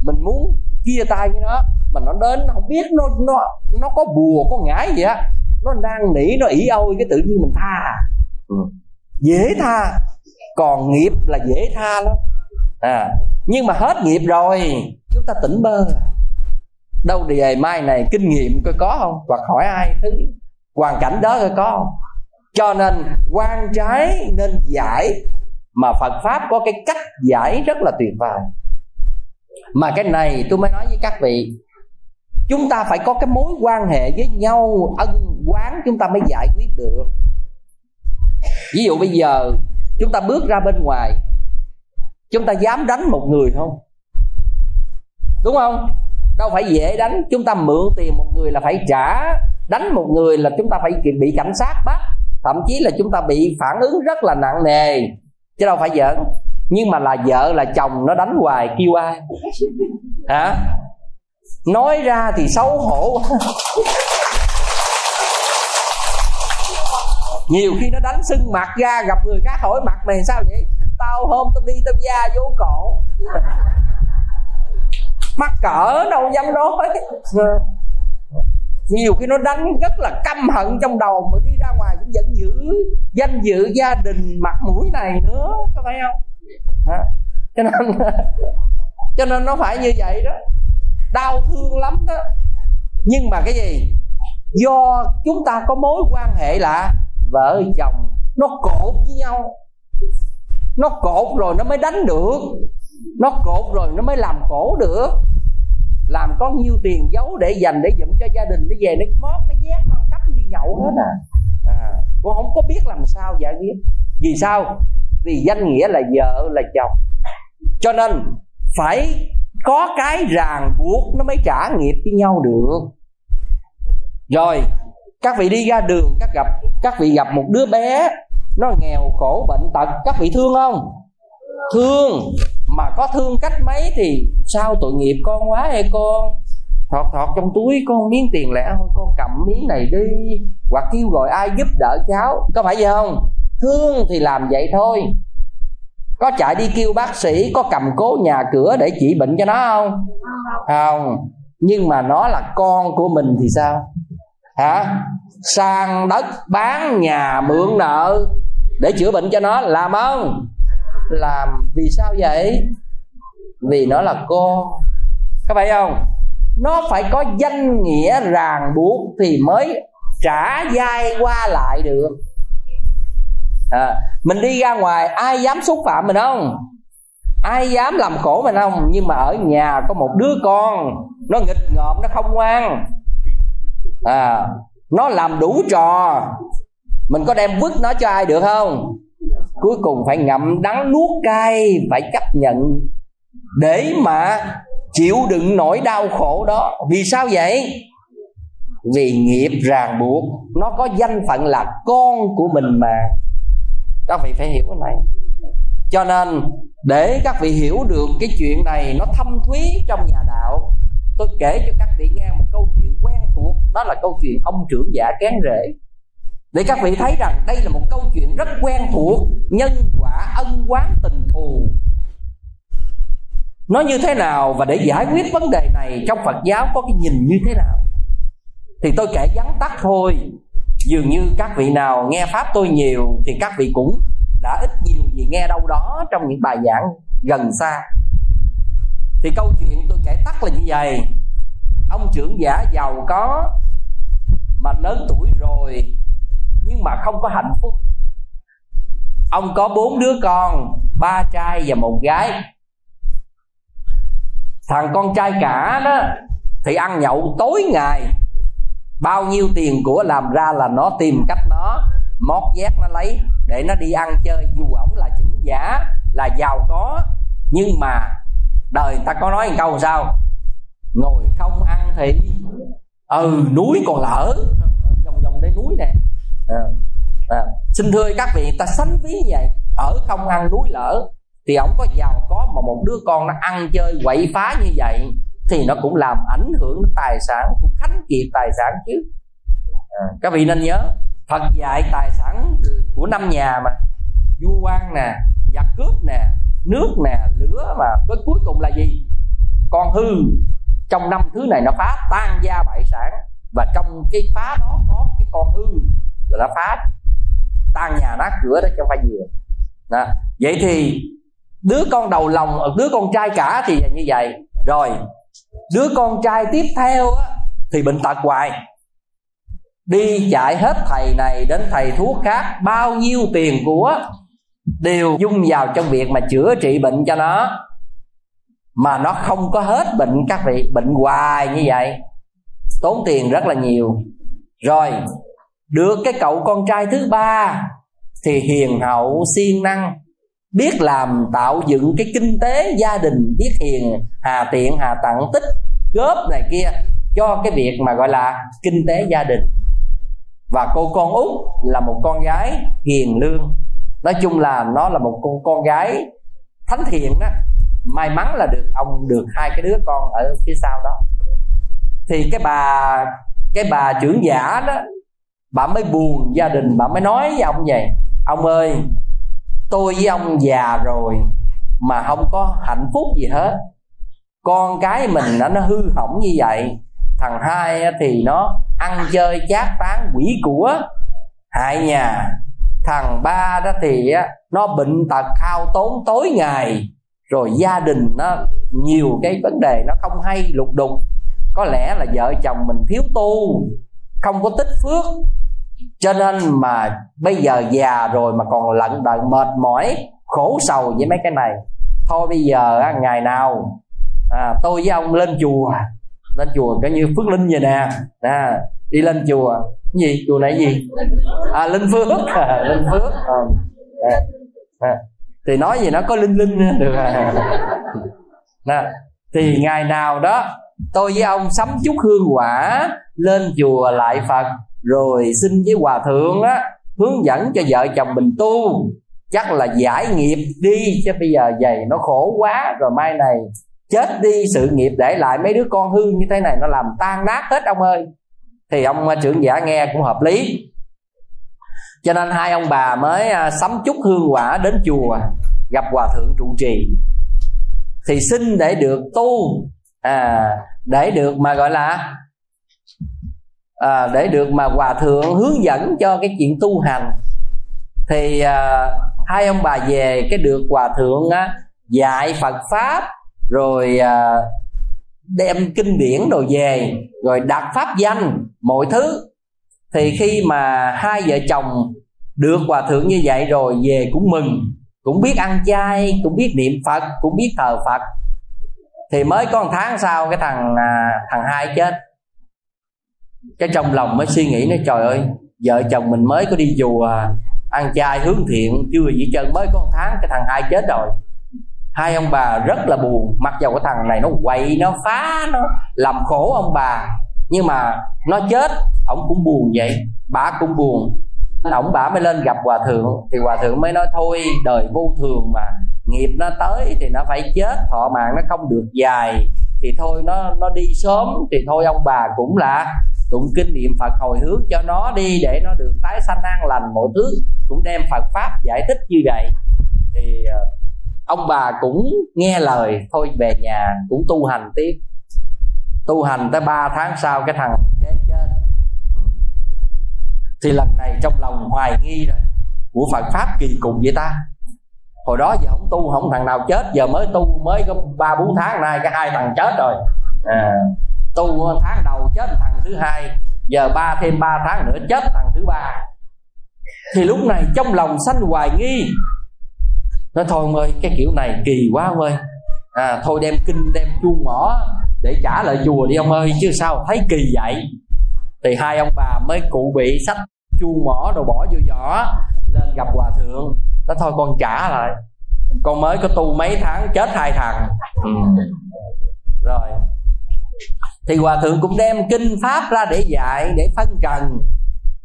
Mình muốn chia tay với nó mà nó đến nó không biết nó nó nó có bùa có ngải gì á nó đang nỉ nó ỉ ôi cái tự nhiên mình tha ừ. dễ tha. Còn nghiệp là dễ tha lắm. À nhưng mà hết nghiệp rồi chúng ta tỉnh bơ. Đâu đề mai này kinh nghiệm coi có không? Hoặc hỏi ai thứ hoàn cảnh đó coi có không? Cho nên quan trái nên giải. Mà phật pháp có cái cách giải rất là tuyệt vời. Mà cái này tôi mới nói với các vị chúng ta phải có cái mối quan hệ với nhau, ân quán chúng ta mới giải quyết được. Ví dụ bây giờ, chúng ta bước ra bên ngoài, chúng ta dám đánh một người không? Đúng không? Đâu phải dễ đánh, chúng ta mượn tiền một người là phải trả. Đánh một người là chúng ta phải bị cảnh sát bắt. Thậm chí là chúng ta bị phản ứng rất là nặng nề. Chứ đâu phải giỡn. Nhưng mà là vợ là chồng, nó đánh hoài kêu ai? Hả? Nói ra thì xấu hổ. Nhiều khi nó đánh sưng mặt ra gặp người khác hỏi mặt mày sao vậy? Tao hôm tao đi tao da vô cổ. Mắc cỡ đâu dám nói. Nhiều khi nó đánh rất là căm hận trong đầu mà đi ra ngoài cũng vẫn giữ danh dự gia đình mặt mũi này nữa có phải không? À, cho nên cho nên nó phải như vậy đó đau thương lắm đó. Nhưng mà cái gì? Do chúng ta có mối quan hệ là vợ chồng nó cột với nhau. Nó cột rồi nó mới đánh được. Nó cột rồi nó mới làm khổ được. Làm có nhiêu tiền giấu để dành để dụm cho gia đình nó về, nó mót, nó vét nó cắp, nó đi nhậu hết à. à con không có biết làm sao giải quyết. Vì sao? Vì danh nghĩa là vợ, là chồng. Cho nên phải có cái ràng buộc nó mới trả nghiệp với nhau được. Rồi, các vị đi ra đường, các gặp, các vị gặp một đứa bé, nó nghèo khổ bệnh tật, các vị thương không? Thương. Mà có thương cách mấy thì sao tội nghiệp con quá hay con? Thọt thọt trong túi, con miếng tiền lẻ thôi, con cầm miếng này đi. Hoặc kêu gọi ai giúp đỡ cháu, có phải vậy không? Thương thì làm vậy thôi có chạy đi kêu bác sĩ, có cầm cố nhà cửa để trị bệnh cho nó không? Không. Nhưng mà nó là con của mình thì sao? Hả? Sang đất bán nhà mượn nợ để chữa bệnh cho nó, làm không? Làm. Vì sao vậy? Vì nó là con. Có phải không? Nó phải có danh nghĩa ràng buộc thì mới trả dai qua lại được à, mình đi ra ngoài ai dám xúc phạm mình không? Ai dám làm khổ mình không? Nhưng mà ở nhà có một đứa con nó nghịch ngợm nó không ngoan. À nó làm đủ trò. Mình có đem vứt nó cho ai được không? Cuối cùng phải ngậm đắng nuốt cay phải chấp nhận để mà chịu đựng nỗi đau khổ đó. Vì sao vậy? Vì nghiệp ràng buộc. Nó có danh phận là con của mình mà các vị phải hiểu cái này. Cho nên, để các vị hiểu được cái chuyện này, nó thâm thúy trong nhà đạo, tôi kể cho các vị nghe một câu chuyện quen thuộc, đó là câu chuyện ông trưởng giả kén rễ để các vị thấy rằng đây là một câu chuyện rất quen thuộc, nhân quả ân quán tình thù. Nó như thế nào và để giải quyết vấn đề này trong phật giáo có cái nhìn như thế nào? Thì tôi kể vắn tắt thôi dường như các vị nào nghe pháp tôi nhiều thì các vị cũng đã ít nhiều gì nghe đâu đó trong những bài giảng gần xa. Thì câu chuyện tôi kể tắt là như vậy. Ông trưởng giả giàu có mà lớn tuổi rồi nhưng mà không có hạnh phúc. Ông có bốn đứa con, ba trai và một gái. Thằng con trai cả đó thì ăn nhậu tối ngày bao nhiêu tiền của làm ra là nó tìm cách nó mót dép nó lấy để nó đi ăn chơi. Dù ổng là trưởng giả là giàu có nhưng mà đời ta có nói một câu sao? Ngồi không ăn thì ừ núi còn lỡ vòng vòng đây núi nè. À, à. xin thưa các vị ta sánh ví như vậy. Ở không ăn núi lỡ thì ổng có giàu có mà một đứa con nó ăn chơi quậy phá như vậy thì nó cũng làm ảnh hưởng đến tài sản cũng khánh kiệt tài sản chứ. À, các vị nên nhớ Phật dạy tài sản của năm nhà mà. Vua quan nè giặc cướp nè nước nè lửa mà. Cái cuối cùng là gì? Con hư. Trong năm thứ này nó phá tan gia bại sản và trong cái phá đó có cái con hư là nó phá tan nhà nát cửa đó cho phải vừa. Đó. vậy thì đứa con đầu lòng đứa con trai cả thì là như vậy. Rồi đứa con trai tiếp theo á, thì bệnh tật hoài. Đi chạy hết thầy này đến thầy thuốc khác bao nhiêu tiền của đều dung vào trong việc mà chữa trị bệnh cho nó. Mà nó không có hết bệnh các vị bệnh hoài như vậy. Tốn tiền rất là nhiều. Rồi được cái cậu con trai thứ ba thì hiền hậu siêng năng biết làm tạo dựng cái kinh tế gia đình, biết hiền, hà tiện, hà tặng, tích góp này kia cho cái việc mà gọi là kinh tế gia đình. Và cô con út là một con gái hiền lương. Nói chung là nó là một cô con gái thánh thiện đó may mắn là được ông, được hai cái đứa con ở phía sau đó. Thì cái bà cái bà trưởng giả đó, bà mới buồn gia đình, bà mới nói với ông vậy, ông ơi tôi với ông già rồi mà không có hạnh phúc gì hết. Con cái mình nó, nó hư hỏng như vậy thằng hai thì nó ăn chơi chát tán quỷ của hại nhà. Thằng ba đó thì nó bệnh tật khao tốn tối ngày rồi gia đình nó nhiều cái vấn đề nó không hay lục đục. Có lẽ là vợ chồng mình thiếu tu không có tích phước cho nên mà bây giờ già rồi mà còn lận đận mệt mỏi khổ sầu với mấy cái này. Thôi bây giờ ngày nào à, tôi với ông lên chùa. Lên chùa coi như phước linh vậy nè. À, đi lên chùa. Cái gì? Chùa này gì? À linh phước. À, linh phước. À, à, à. thì nói gì nó có linh linh được à. nè thì ngày nào đó tôi với ông sắm chút hương quả lên chùa lại phật rồi xin với hòa thượng á hướng dẫn cho vợ chồng mình tu. Chắc là giải nghiệp đi chứ bây giờ vậy nó khổ quá rồi mai này chết đi sự nghiệp để lại mấy đứa con hư như thế này nó làm tan nát hết ông ơi. Thì ông à, trưởng giả nghe cũng hợp lý. Cho nên hai ông bà mới à, sắm chút hương quả đến chùa gặp hòa thượng trụ trì. Thì xin để được tu. À, để được mà gọi là à, để được mà hòa thượng hướng dẫn cho cái chuyện tu hành thì à, hai ông bà về cái được hòa thượng á dạy phật pháp rồi à, đem kinh điển đồ về rồi đặt pháp danh mọi thứ. Thì khi mà hai vợ chồng được hòa thượng như vậy rồi về cũng mừng cũng biết ăn chay cũng biết niệm phật cũng biết thờ phật. Thì mới có một tháng sau cái thằng à, thằng hai chết cái trong lòng mới suy nghĩ nói, trời ơi, vợ chồng mình mới có đi chùa à, ăn chay hướng thiện, chưa gì chân mới có một tháng cái thằng hai chết rồi. Hai ông bà rất là buồn, mặc dầu cái thằng này nó quậy, nó phá, nó làm khổ ông bà, nhưng mà nó chết ông cũng buồn vậy, bà cũng buồn. Ổng bà mới lên gặp hòa thượng, thì hòa thượng mới nói, thôi, đời vô thường mà, nghiệp nó tới thì nó phải chết, thọ mạng nó không được dài, thì thôi nó nó đi sớm, thì thôi ông bà cũng là tụng kinh niệm phật hồi hướng cho nó đi để nó được tái sanh an lành mọi thứ cũng đem phật pháp giải thích như vậy. Thì ờ, ông bà cũng nghe lời thôi về nhà cũng tu hành tiếp. Tu hành tới 3 tháng sau cái thằng kế chết. Thì lần này trong lòng hoài nghi rồi. Của phật pháp kỳ cục vậy ta? Hồi đó giờ không tu không thằng nào chết giờ mới tu mới có ba bốn tháng nay cái hai thằng chết rồi. À, tu tháng đầu chết thằng thứ hai giờ ba thêm ba tháng nữa chết thằng thứ ba. Thì lúc này trong lòng sanh hoài nghi. Nói thôi ông ơi cái kiểu này kỳ quá ông ơi. À, thôi đem kinh đem chuông mỏ để trả lại chùa đi ông ơi chứ sao thấy kỳ vậy? Thì hai ông bà mới cụ bị sách chuông mỏ rồi bỏ vô giỏ lên gặp hòa thượng. Nó thôi con trả lại. Con mới có tu mấy tháng chết hai thằng. Ừ. rồi thì hòa thượng cũng đem kinh pháp ra để dạy, để phân trần.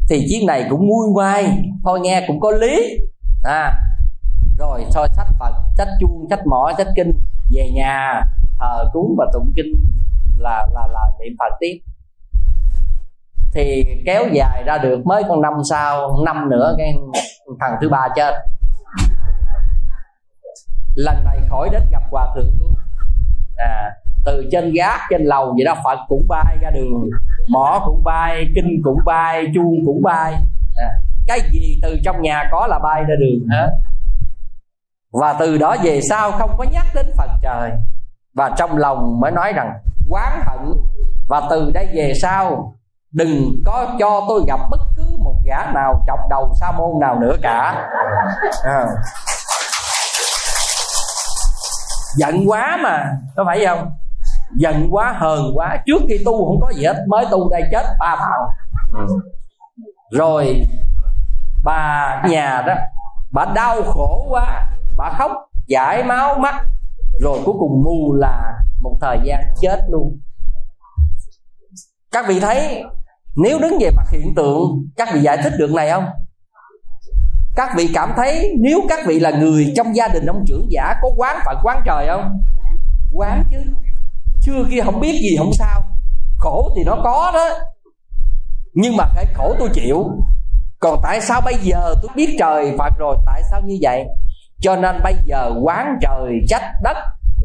Thì chiếc này cũng vui ngoai, thôi nghe cũng có lý. À rồi thôi sách phật, sách chuông, sách mỏ, sách kinh về nhà, thờ cúng và tụng kinh là là là niệm phật tiếp. Thì kéo dài ra được mới con năm sau, năm nữa cái thằng thứ ba chết. Lần này khỏi đến gặp hòa thượng luôn. À từ trên gác trên lầu vậy đó phật cũng bay ra đường mỏ cũng bay kinh cũng bay chuông cũng bay. À, cái gì từ trong nhà có là bay ra đường hết. Và từ đó về sau không có nhắc đến phật trời. Và trong lòng mới nói rằng quán hận. Và từ đây về sau đừng có cho tôi gặp bất cứ một gã nào chọc đầu sa môn nào nữa cả. À. giận quá mà có phải không? Giận quá hờn quá. Trước khi tu không có gì hết mới tu đây chết ba thằng. Ừ. rồi bà nhà đó bà đau khổ quá bà khóc chảy máu mắt. Rồi cuối cùng mù là một thời gian chết luôn. Các vị thấy nếu đứng về mặt hiện tượng các vị giải thích được này không? Các vị cảm thấy nếu các vị là người trong gia đình ông trưởng giả có quán phật quán trời không? Quán chứ chưa kia không biết gì, không sao. Khổ thì nó có đó. Nhưng mà cái khổ tôi chịu. Còn tại sao bây giờ tôi biết trời phạt rồi? Tại sao như vậy? Cho nên bây giờ quán trời, trách đất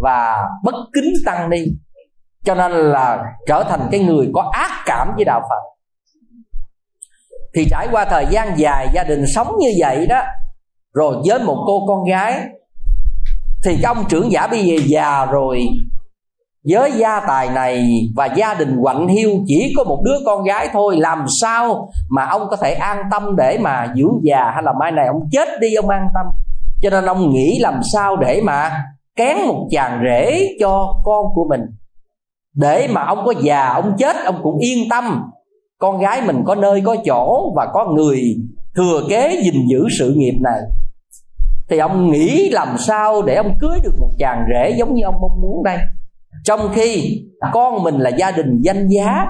và bất kính tăng đi cho nên là trở thành cái người có ác cảm với đạo phật. Thì trải qua thời gian dài gia đình sống như vậy đó, rồi với một cô con gái, thì cái ông trưởng giả bây giờ già rồi với gia tài này và gia đình quạnh hiu chỉ có một đứa con gái thôi, làm sao mà ông có thể an tâm để mà dưỡng già hay là mai này ông chết đi, ông an tâm. Cho nên ông nghĩ làm sao để mà kén một chàng rể cho con của mình. Để mà ông có già, ông chết, ông cũng yên tâm. Con gái mình có nơi, có chỗ và có người thừa kế gìn giữ sự nghiệp này. Thì ông nghĩ làm sao để ông cưới được một chàng rể giống như ông mong muốn đây? Trong khi con mình là gia đình danh giá,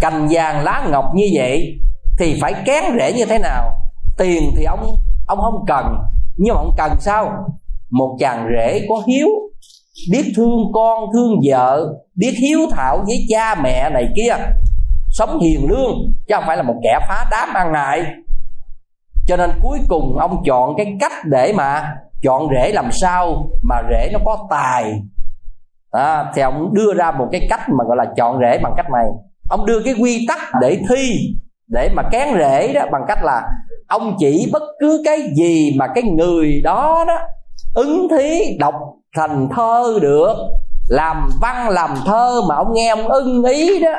cành vàng lá ngọc như vậy, thì phải kén rễ như thế nào? Tiền thì ông ông không cần, nhưng mà ông cần sao? Một chàng rể có hiếu, biết thương con, thương vợ, biết hiếu thảo với cha mẹ này kia, sống hiền lương, chứ không phải là một kẻ phá đám ăn hại cho nên cuối cùng ông chọn cái cách để mà chọn rễ làm sao mà rễ nó có tài à, thì ông đưa ra một cái cách mà gọi là chọn rễ bằng cách này. Ông đưa cái quy tắc để thi để mà kén rễ đó bằng cách là ông chỉ bất cứ cái gì mà cái người đó đó ứng thí đọc thành thơ được làm văn làm thơ mà ông nghe ông ưng ý đó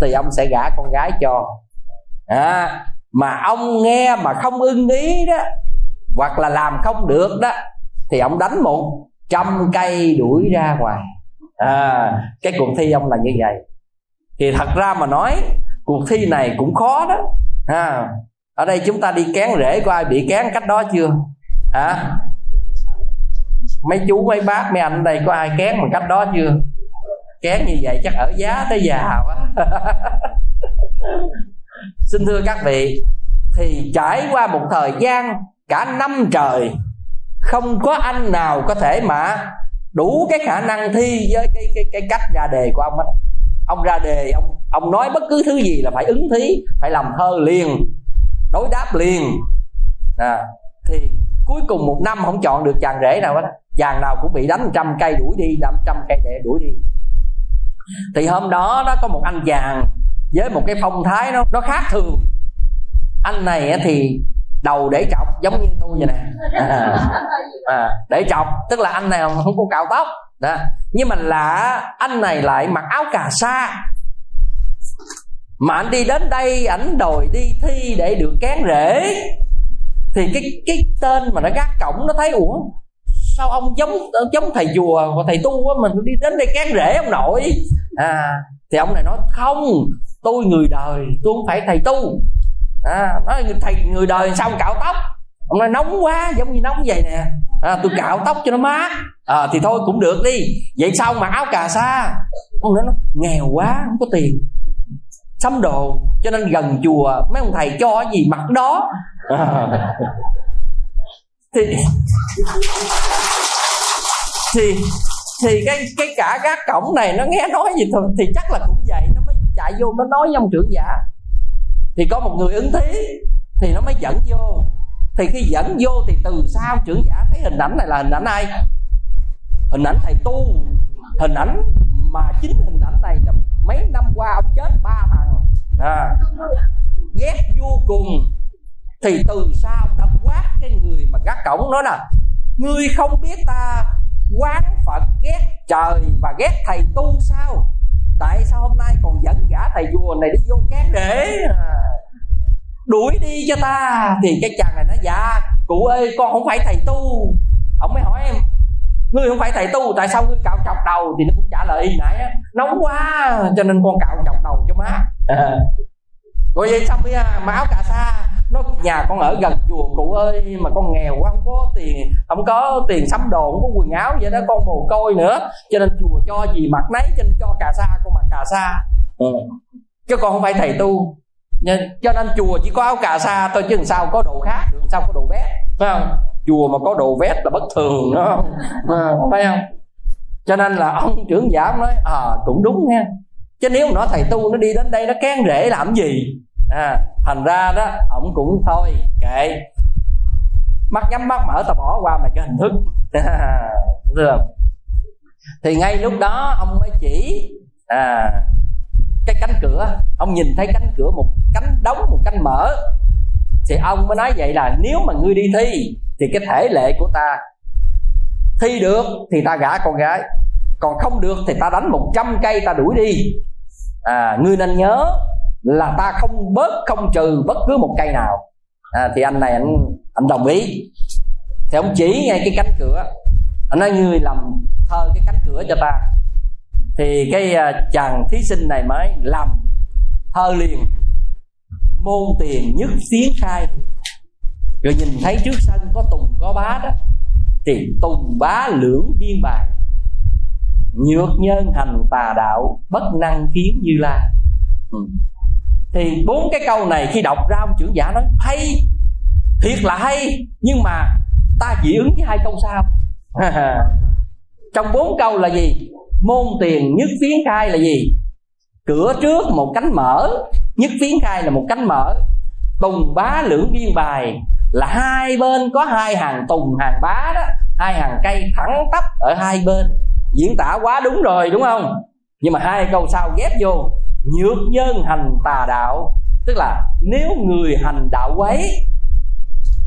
thì ông sẽ gả con gái cho. À, mà ông nghe mà không ưng ý đó hoặc là làm không được đó thì ông đánh một trăm cây đuổi ra ngoài à, cái cuộc thi ông là như vậy. Thì thật ra mà nói cuộc thi này cũng khó đó. À, ở đây chúng ta đi kén rễ có ai bị kén cách đó chưa? Hả à, mấy chú mấy bác mấy anh đây có ai kén bằng cách đó chưa? Kén như vậy chắc ở giá tới già quá. Xin thưa các vị thì trải qua một thời gian cả năm trời không có anh nào có thể mà đủ cái khả năng thi với cái cái cái cách ra đề của ông ấy. Ông ra đề ông ông nói bất cứ thứ gì là phải ứng thí phải làm thơ liền đối đáp liền. À, thì cuối cùng một năm không chọn được chàng rể nào hết chàng nào cũng bị đánh trăm cây đuổi đi đâm trăm cây để đuổi đi. Thì hôm đó nó có một anh chàng với một cái phong thái nó nó khác thường. Anh này thì đầu để chọc giống như tôi vậy nè. À, à, để chọc tức là anh này không có cạo tóc. Đó. Nhưng mà là anh này lại mặc áo cà sa. Mà anh đi đến đây ảnh đòi đi thi để được kén rễ thì cái cái tên mà nó gác cổng nó thấy ủa sao ông giống giống thầy chùa và thầy tu á mình đi đến đây kén rễ ông nội? À thì ông này nói không tôi người đời tôi không phải thầy tu à, nói thầy người đời sao cạo tóc? Ông nói nóng quá giống như nóng vậy nè. À, tôi cạo tóc cho nó mát. À, thì thôi cũng được đi. Vậy sao mặc áo cà sa? Ông nói nó nghèo quá không có tiền. Sắm đồ cho nên gần chùa mấy ông thầy cho gì mặc đó. À. thì thì thì cái cái cả các cổng này nó nghe nói gì thôi thì chắc là cũng vậy nó mới chạy vô nó nói với ông trưởng giả thì có một người ứng thí thì nó mới dẫn vô. Thì khi dẫn vô thì từ sau trưởng giả thấy hình ảnh này là hình ảnh ai? Hình ảnh thầy tu. Hình ảnh mà chính hình ảnh này là mấy năm qua ông chết ba thằng. À, ghét vô cùng. Thì từ sau đã quát cái người mà gác cổng nói là ngươi không biết ta quán phật ghét trời và ghét thầy tu sao? Tại sao hôm nay còn dẫn gã thầy vua này đi vô cán để à, đuổi đi cho ta? Thì cái chàng này nó dạ cụ ơi con không phải thầy tu. Ông mới hỏi em ngươi không phải thầy tu tại sao ngươi cạo chọc đầu? Thì nó cũng trả lời nãy á nóng quá cho nên con cạo chọc đầu cho má. À. rồi vậy xong mới mà áo cà sa nó nhà con ở gần chùa cụ ơi mà con nghèo quá không có tiền không có tiền sắm đồ không có quần áo vậy đó con mồ côi nữa. Cho nên chùa cho gì mặc nấy cho nên cho cà sa con mặc cà sa. Ừ. chứ con không phải thầy tu. Nên, cho nên chùa chỉ có áo cà sa thôi chứ làm sao có đồ khác làm sao có đồ vét phải không? Chùa mà có đồ vét là bất thường đó à, ờ, phải không? Cho nên là ông trưởng giả nói à cũng đúng nha. Chứ nếu mà nói thầy tu nó đi đến đây nó kén rễ làm gì? À, thành ra đó ổng cũng thôi kệ. Mắt nhắm mắt mở ta bỏ qua mày cái hình thức. Được. Thì ngay lúc đó ông mới chỉ à, cái cánh cửa. Ông nhìn thấy cánh cửa một cánh đóng một cánh mở. Thì ông mới nói vậy là nếu mà ngươi đi thi thì cái thể lệ của ta thi được thì ta gả con gái. Còn không được thì ta đánh một trăm cây ta đuổi đi. À ngươi nên nhớ là ta không bớt không trừ bất cứ một cây nào. À, thì anh này anh anh đồng ý. Thì ông chỉ ngay cái cánh cửa. Anh nói ngươi làm thơ cái cánh cửa cho ta. Thì cái uh, chàng thí sinh này mới làm thơ liền. Môn tiền nhất phiến khai. Rồi nhìn thấy trước sân có tùng có bá đó thì tùng bá lưỡng biên bài. Nhược nhân hành tà đạo bất năng kiến như la. Ừ thì bốn cái câu này khi đọc ra, ông trưởng giả nói, hay, thiệt là hay, nhưng mà ta chỉ ứng với hai câu sau. Trong bốn câu là gì? Môn tiền nhất phiến khai là gì? Cửa trước một cánh mở, nhất phiến khai là một cánh mở. Tùng bá lưỡng biên bài là hai bên có hai hàng tùng, hàng bá đó. Hai hàng cây thẳng tắp ở hai bên. Diễn tả quá đúng rồi, đúng không? Nhưng mà hai câu sau ghép vô nhược nhân hành tà đạo. Tức là nếu người hành đạo quấy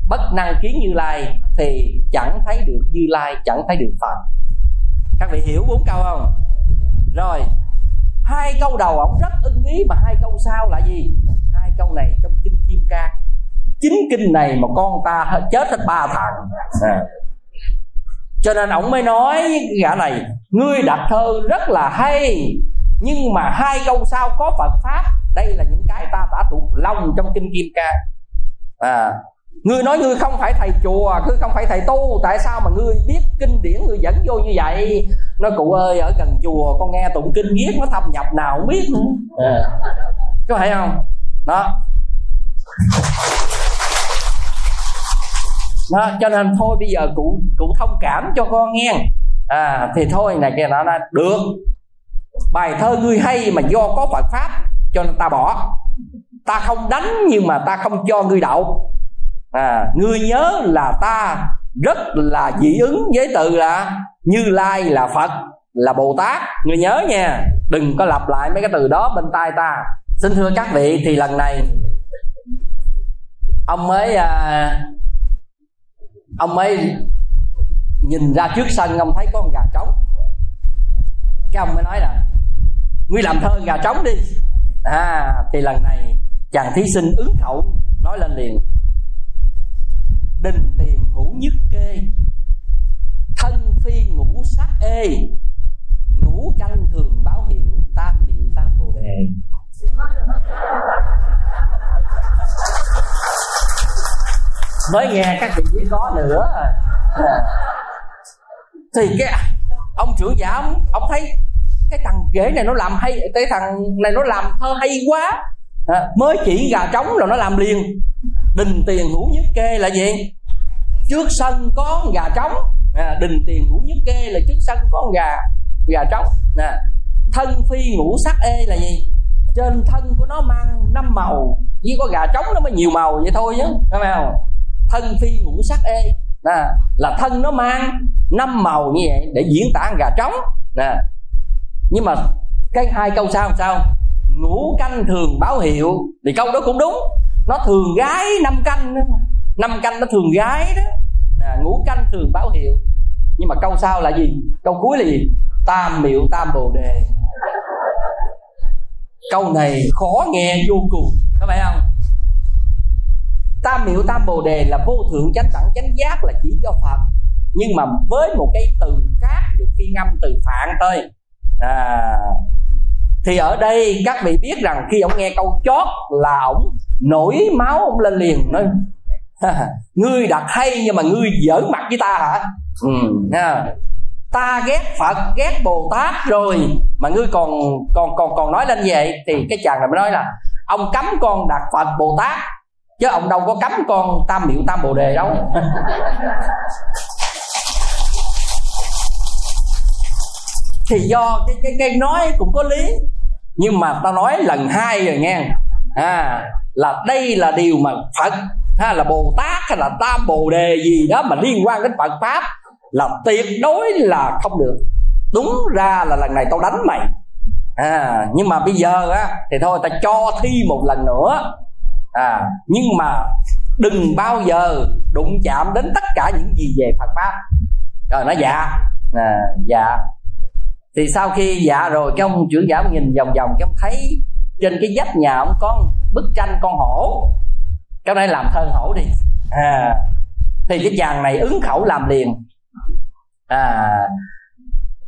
bất năng kiến như lai thì chẳng thấy được như lai chẳng thấy được phật. Các vị hiểu bốn câu không? Rồi hai câu đầu ổng rất ưng ý mà hai câu sau là gì? Hai câu này trong kinh kim cang. Chính kinh này mà con ta chết hết ba thằng. À. cho nên ổng mới nói gã này ngươi đặt thơ rất là hay nhưng mà hai câu sau có phật pháp? Đây là những cái ta đã thuộc lòng trong kinh kim ca. À ngươi nói ngươi không phải thầy chùa, ngươi không phải thầy tu, tại sao mà ngươi biết kinh điển, ngươi dẫn vô như vậy? Nó cụ ơi, ở gần chùa con nghe tụng kinh viết nó thâm nhập nào không biết nữa à. có phải không? Đó. Đó, cho nên thôi, bây giờ cụ cụ thông cảm cho con nghe. À thì thôi, này kia nó nói, được bài thơ ngươi hay mà do có phật pháp cho nên ta bỏ. Ta không đánh nhưng mà ta không cho ngươi đậu. À ngươi nhớ là ta rất là dị ứng với từ là như lai là phật là bồ tát. Ngươi nhớ nha đừng có lặp lại mấy cái từ đó bên tai ta. Xin thưa các vị thì lần này ông mới à, ông mới nhìn ra trước sân ông thấy có con gà trống. Cái ông mới nói là ngươi làm thơ gà trống đi. À thì lần này chàng thí sinh ứng khẩu nói lên liền. Đình tiền hữu nhất kê thân phi ngũ sát ê ngũ canh thường báo hiệu tam niệm tam bồ đề. Mới nghe các vị biết có nữa. À. thì cái ông trưởng giả ông, ông thấy cái thằng ghế này nó làm hay cái thằng này nó làm thơ hay quá. À, mới chỉ gà trống rồi nó làm liền. Đình tiền hữu nhất kê là gì trước sân có gà trống. À, đình tiền hữu nhất kê là trước sân có gà gà trống. Nè thân phi ngũ sắc ê là gì? Trên thân của nó mang năm màu. Chỉ có gà trống nó mới nhiều màu vậy thôi chứ thấy không? Thân phi ngũ sắc ê. Nè là thân nó mang năm màu như vậy để diễn tả gà trống. Nè nhưng mà cái hai câu sau làm sao? Ngũ canh thường báo hiệu. Thì câu đó cũng đúng. Nó thường gái năm canh đó. năm canh nó thường gái đó. À, ngũ canh thường báo hiệu. Nhưng mà câu sau là gì? Câu cuối là gì? Tam miệu tam bồ đề. Câu này khó nghe vô cùng. Có phải không? Tam miệu tam bồ đề là vô thượng chánh đẳng. Chánh giác là chỉ cho phật. Nhưng mà với một cái từ khác được phiên âm từ phạn thôi à, thì ở đây các vị biết rằng khi ông nghe câu chót là ông nổi máu ông lên liền nói ngươi đặt hay nhưng mà ngươi giỡn mặt với ta hả? Ừ, à, ta ghét phật ghét bồ tát rồi mà ngươi còn còn còn còn nói lên vậy? Thì cái chàng này mới nói là ông cấm con đặt phật bồ tát chứ ông đâu có cấm con tam miệu tam bồ đề đâu. thì do cái cái cái nói cũng có lý. Nhưng mà ta nói lần hai rồi nghe. À là đây là điều mà phật hay là bồ tát hay là tam bồ đề gì đó mà liên quan đến phật pháp là tuyệt đối là không được. Đúng ra là lần này tao đánh mày. À nhưng mà bây giờ á thì thôi ta cho thi một lần nữa. À nhưng mà đừng bao giờ đụng chạm đến tất cả những gì về phật pháp. Rồi nó dạ. À, dạ thì sau khi dạ rồi cái ông trưởng giả nhìn vòng vòng cái ông thấy trên cái vách nhà ông có bức tranh con hổ. Cái này làm thân hổ đi. À, thì cái chàng này ứng khẩu làm liền. À,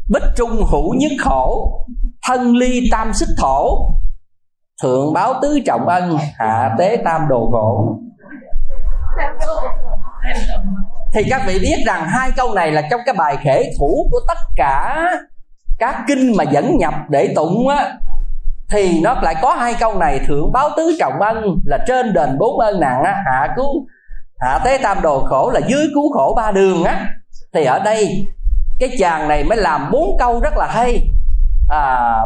bích trung hữu nhất khổ thân ly tam xích thổ thượng báo tứ trọng ân hạ tế tam đồ khổ thì các vị biết rằng hai câu này là trong cái bài khể thủ của tất cả các kinh mà dẫn nhập để tụng á thì nó lại có hai câu này. Thượng báo tứ trọng ân là trên đền bốn ơn nặng á hạ cứu hạ tế tam đồ khổ là dưới cứu khổ ba đường á. Thì ở đây cái chàng này mới làm bốn câu rất là hay. À,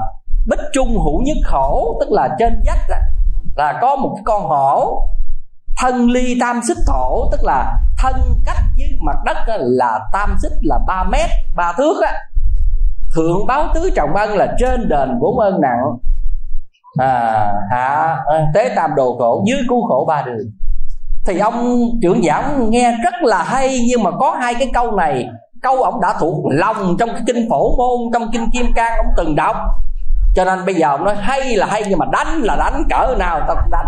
bích trung hữu nhất khổ tức là trên vách á, là có một con hổ. Thân ly tam xích thổ tức là thân cách với mặt đất là tam xích là 3 mét ba thước á thượng báo tứ trọng ân là trên đền bốn ơn nặng. À, hạ à, tế tam đồ khổ dưới cứu khổ ba đường. Thì ông trưởng giả nghe rất là hay nhưng mà có hai cái câu này. Câu ông đã thuộc lòng trong cái kinh phổ môn trong kinh kim cang ông từng đọc. Cho nên bây giờ ông nói hay là hay nhưng mà đánh là đánh cỡ nào tao cũng đánh.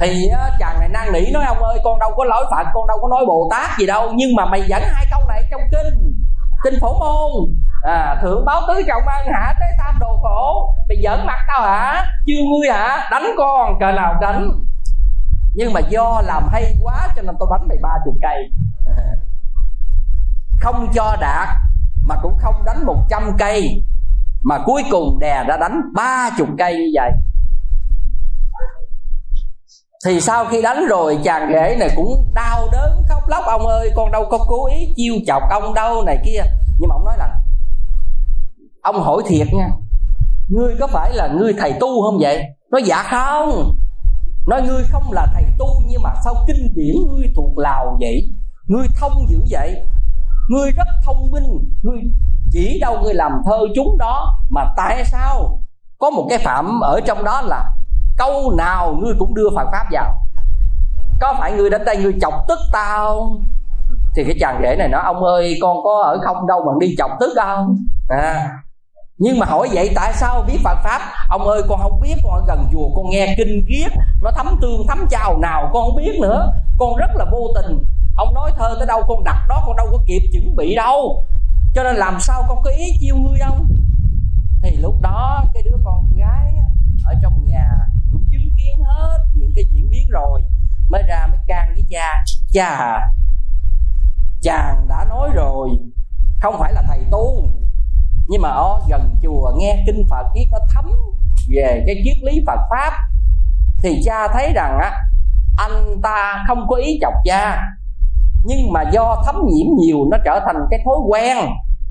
Thì chàng này năn nỉ nói ông ơi con đâu có lỗi phật con đâu có nói bồ tát gì đâu. Nhưng mà mày dẫn hai câu này trong kinh kinh phổ môn. À, thượng báo tứ trọng ân hả? Tế tam đồ khổ. Mày giỡn mặt tao hả? Chiêu ngươi hả? Đánh con cờ nào đánh? Nhưng mà do làm hay quá cho nên tôi đánh mày ba chục cây. Không cho đạt mà cũng không đánh một trăm cây. Mà cuối cùng đè đã đánh ba chục cây như vậy thì sau khi đánh rồi, chàng rể này cũng đau đớn, khóc lóc, ông ơi, con đâu có cố ý chiêu chọc ông đâu này kia. Nhưng mà ông nói là, ông hỏi thiệt nha, ngươi có phải là ngươi thầy tu không vậy? Nói dạ không. Nói, ngươi không là thầy tu, nhưng mà sao kinh điển ngươi thuộc lào vậy? Ngươi thông dữ vậy? Ngươi rất thông minh, ngươi chỉ đâu ngươi làm thơ chúng đó, mà tại sao? Có một cái phạm ở trong đó là câu nào ngươi cũng đưa phật pháp vào? Có phải ngươi đến đây ngươi chọc tức tao thì cái chàng rể này nói, ông ơi, con có ở không đâu mà đi chọc tức không à. Nhưng mà hỏi vậy tại sao biết Phật pháp? Ông ơi, con không biết, con ở gần chùa, con nghe kinh ghiết nó thấm tương, thấm chào nào con không biết nữa. Con rất là vô tình. Ông nói thơ tới đâu con đặt đó, con đâu có kịp chuẩn bị đâu. Cho nên làm sao con có ý chiêu ngươi không thì lúc đó cái đứa con gái ở trong nhà kiến hết những cái diễn biến rồi, mới ra mới can với cha. Cha à chàng đã nói rồi, không phải là thầy tu, nhưng mà ở gần chùa nghe kinh phật biết nó thấm về cái triết lý phật pháp, thì cha thấy rằng á, anh ta không có ý chọc cha, nhưng mà do thấm nhiễm nhiều nó trở thành cái thói quen,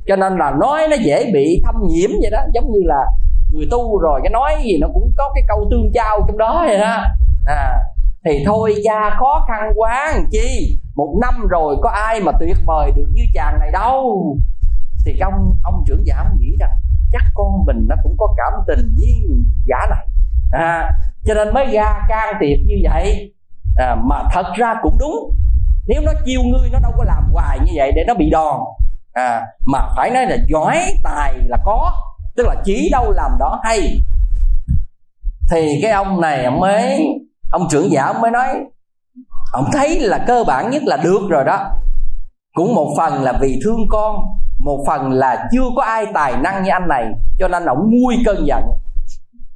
cho nên là nói nó dễ bị thâm nhiễm vậy đó, giống như là người tu rồi cái nói gì nó cũng có cái câu tương trao trong đó vậy đó. À, thì thôi cha khó khăn quá làm chi? Một năm rồi có ai mà tuyệt vời được như chàng này đâu. Thì ông ông trưởng giả nghĩ rằng chắc con mình nó cũng có cảm tình với giả này. À, cho nên mới ra can thiệp như vậy. À, mà thật ra cũng đúng. Nếu nó chiêu ngươi nó đâu có làm hoài như vậy để nó bị đòn. À, mà phải nói là giỏi tài là có tức là chỉ đâu làm đó hay. Thì cái ông này ông mới ông trưởng giả mới nói ông thấy là cơ bản nhất là được rồi đó. Cũng một phần là vì thương con một phần là chưa có ai tài năng như anh này cho nên ông nguôi cơn giận.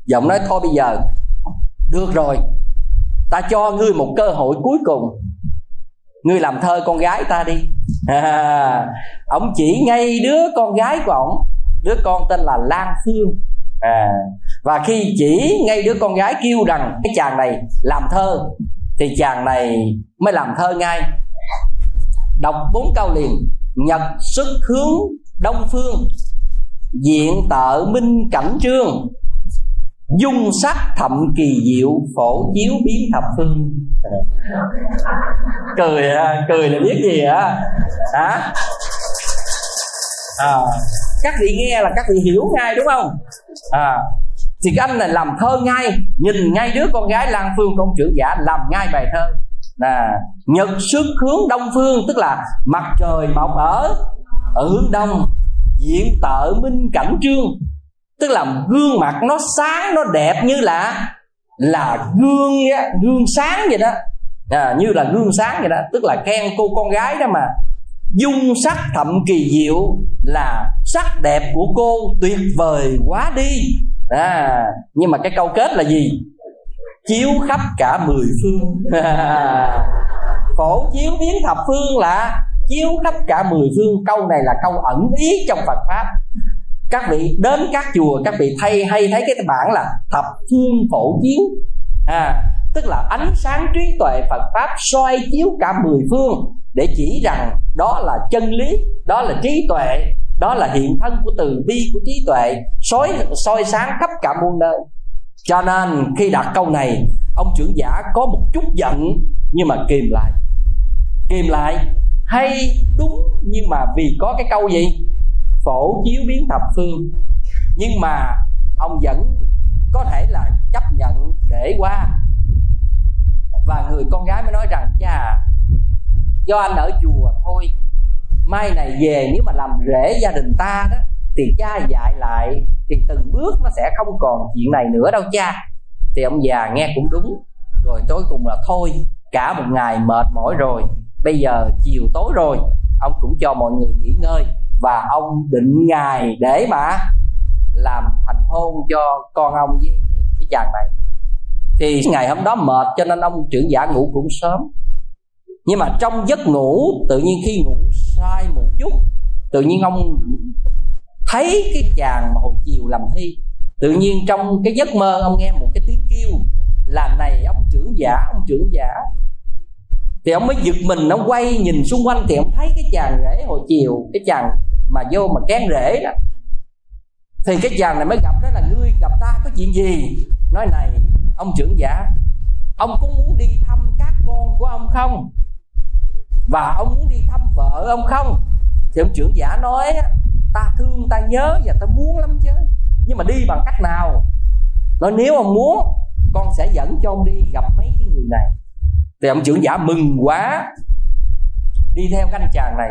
Giọng nói thôi bây giờ được rồi ta cho ngươi một cơ hội cuối cùng. Ngươi làm thơ con gái ta đi. À, ông chỉ ngay đứa con gái của ông đứa con tên là lan phương. À, và khi chỉ ngay đứa con gái kêu rằng cái chàng này làm thơ thì chàng này mới làm thơ ngay. Đọc bốn câu liền. Nhật xuất hướng đông phương diện tợ minh cảnh trương dung sắc thậm kỳ diệu phổ chiếu biến thập phương. Cười à, cười là biết gì hả? Hả? À, các vị nghe là các vị hiểu ngay đúng không? À, thì cái anh này làm thơ ngay nhìn ngay đứa con gái lan phương công trưởng giả làm ngay bài thơ. Là nhật xuất hướng đông phương tức là mặt trời mọc ở ở hướng đông diện tợ minh cảnh trương. Tức là gương mặt nó sáng nó đẹp như là là gương gương sáng vậy đó. À, như là gương sáng vậy đó. Tức là khen cô con gái đó mà dung sắc thậm kỳ diệu là sắc đẹp của cô tuyệt vời quá đi. À, nhưng mà cái câu kết là gì? Chiếu khắp cả mười phương. Phổ chiếu biến thập phương là chiếu khắp cả mười phương. Câu này là câu ẩn ý trong phật pháp. Các vị đến các chùa các vị thay hay thấy cái bản là thập phương phổ chiếu. À, tức là ánh sáng trí tuệ phật pháp soi chiếu cả mười phương để chỉ rằng đó là chân lý, đó là trí tuệ, đó là hiện thân của từ bi, của trí tuệ, soi soi sáng khắp cả muôn nơi. Cho nên khi đặt câu này, ông trưởng giả có một chút giận, nhưng mà kìm lại. Kìm lại, hay đúng nhưng mà vì có cái câu gì? Phổ chiếu biến thập phương. Nhưng mà ông vẫn có thể là chấp nhận để qua và người con gái mới nói rằng cha do anh ở chùa thôi, mai này về nếu mà làm rễ gia đình ta đó, thì cha dạy lại, thì từng bước nó sẽ không còn chuyện này nữa đâu cha. Thì ông già nghe cũng đúng. Rồi tối cùng là, thôi, cả một ngày mệt mỏi rồi, bây giờ chiều tối rồi, ông cũng cho mọi người nghỉ ngơi, và ông định ngày để mà làm thành hôn cho con ông với cái chàng này thì ngày hôm đó mệt, cho nên ông trưởng giả ngủ cũng sớm. Nhưng mà trong giấc ngủ, tự nhiên khi ngủ sai một chút, tự nhiên ông thấy cái chàng mà hồi chiều làm thi. Tự nhiên trong cái giấc mơ, ông nghe một cái tiếng kêu là này, ông trưởng giả, ông trưởng giả. Thì ông mới giật mình, ông quay nhìn xung quanh thì ông thấy cái chàng rể hồi chiều, cái chàng mà vô mà kén rễ đó. Thì cái chàng này mới gặp, đó là ngươi gặp ta, có chuyện gì? Nói này ông trưởng giả, ông có muốn đi thăm các con của ông không? Và ông muốn đi thăm vợ ông không? Thì ông trưởng giả nói ta thương, ta nhớ và ta muốn lắm chứ. Nhưng mà đi bằng cách nào? Nói, nếu ông muốn, con sẽ dẫn cho ông đi gặp mấy cái người này. Thì ông trưởng giả mừng quá, đi theo cái anh chàng này.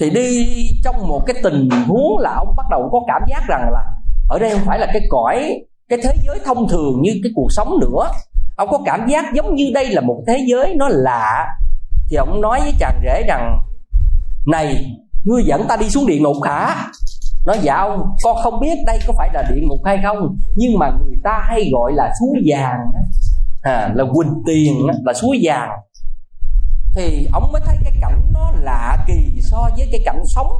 Thì đi trong một cái tình huống là ông bắt đầu có cảm giác rằng là, ở đây không phải là cái cõi cái thế giới thông thường như cái cuộc sống nữa ông có cảm giác giống như đây là một thế giới nó lạ. Thì ông nói với chàng rể rằng này ngươi dẫn ta đi xuống địa ngục hả? Nói dạ ông con không biết đây có phải là địa ngục hay không nhưng mà người ta hay gọi là suối vàng à, là quỳnh tiền là suối vàng. Thì ông mới thấy cái cảnh nó lạ kỳ so với cái cảnh sống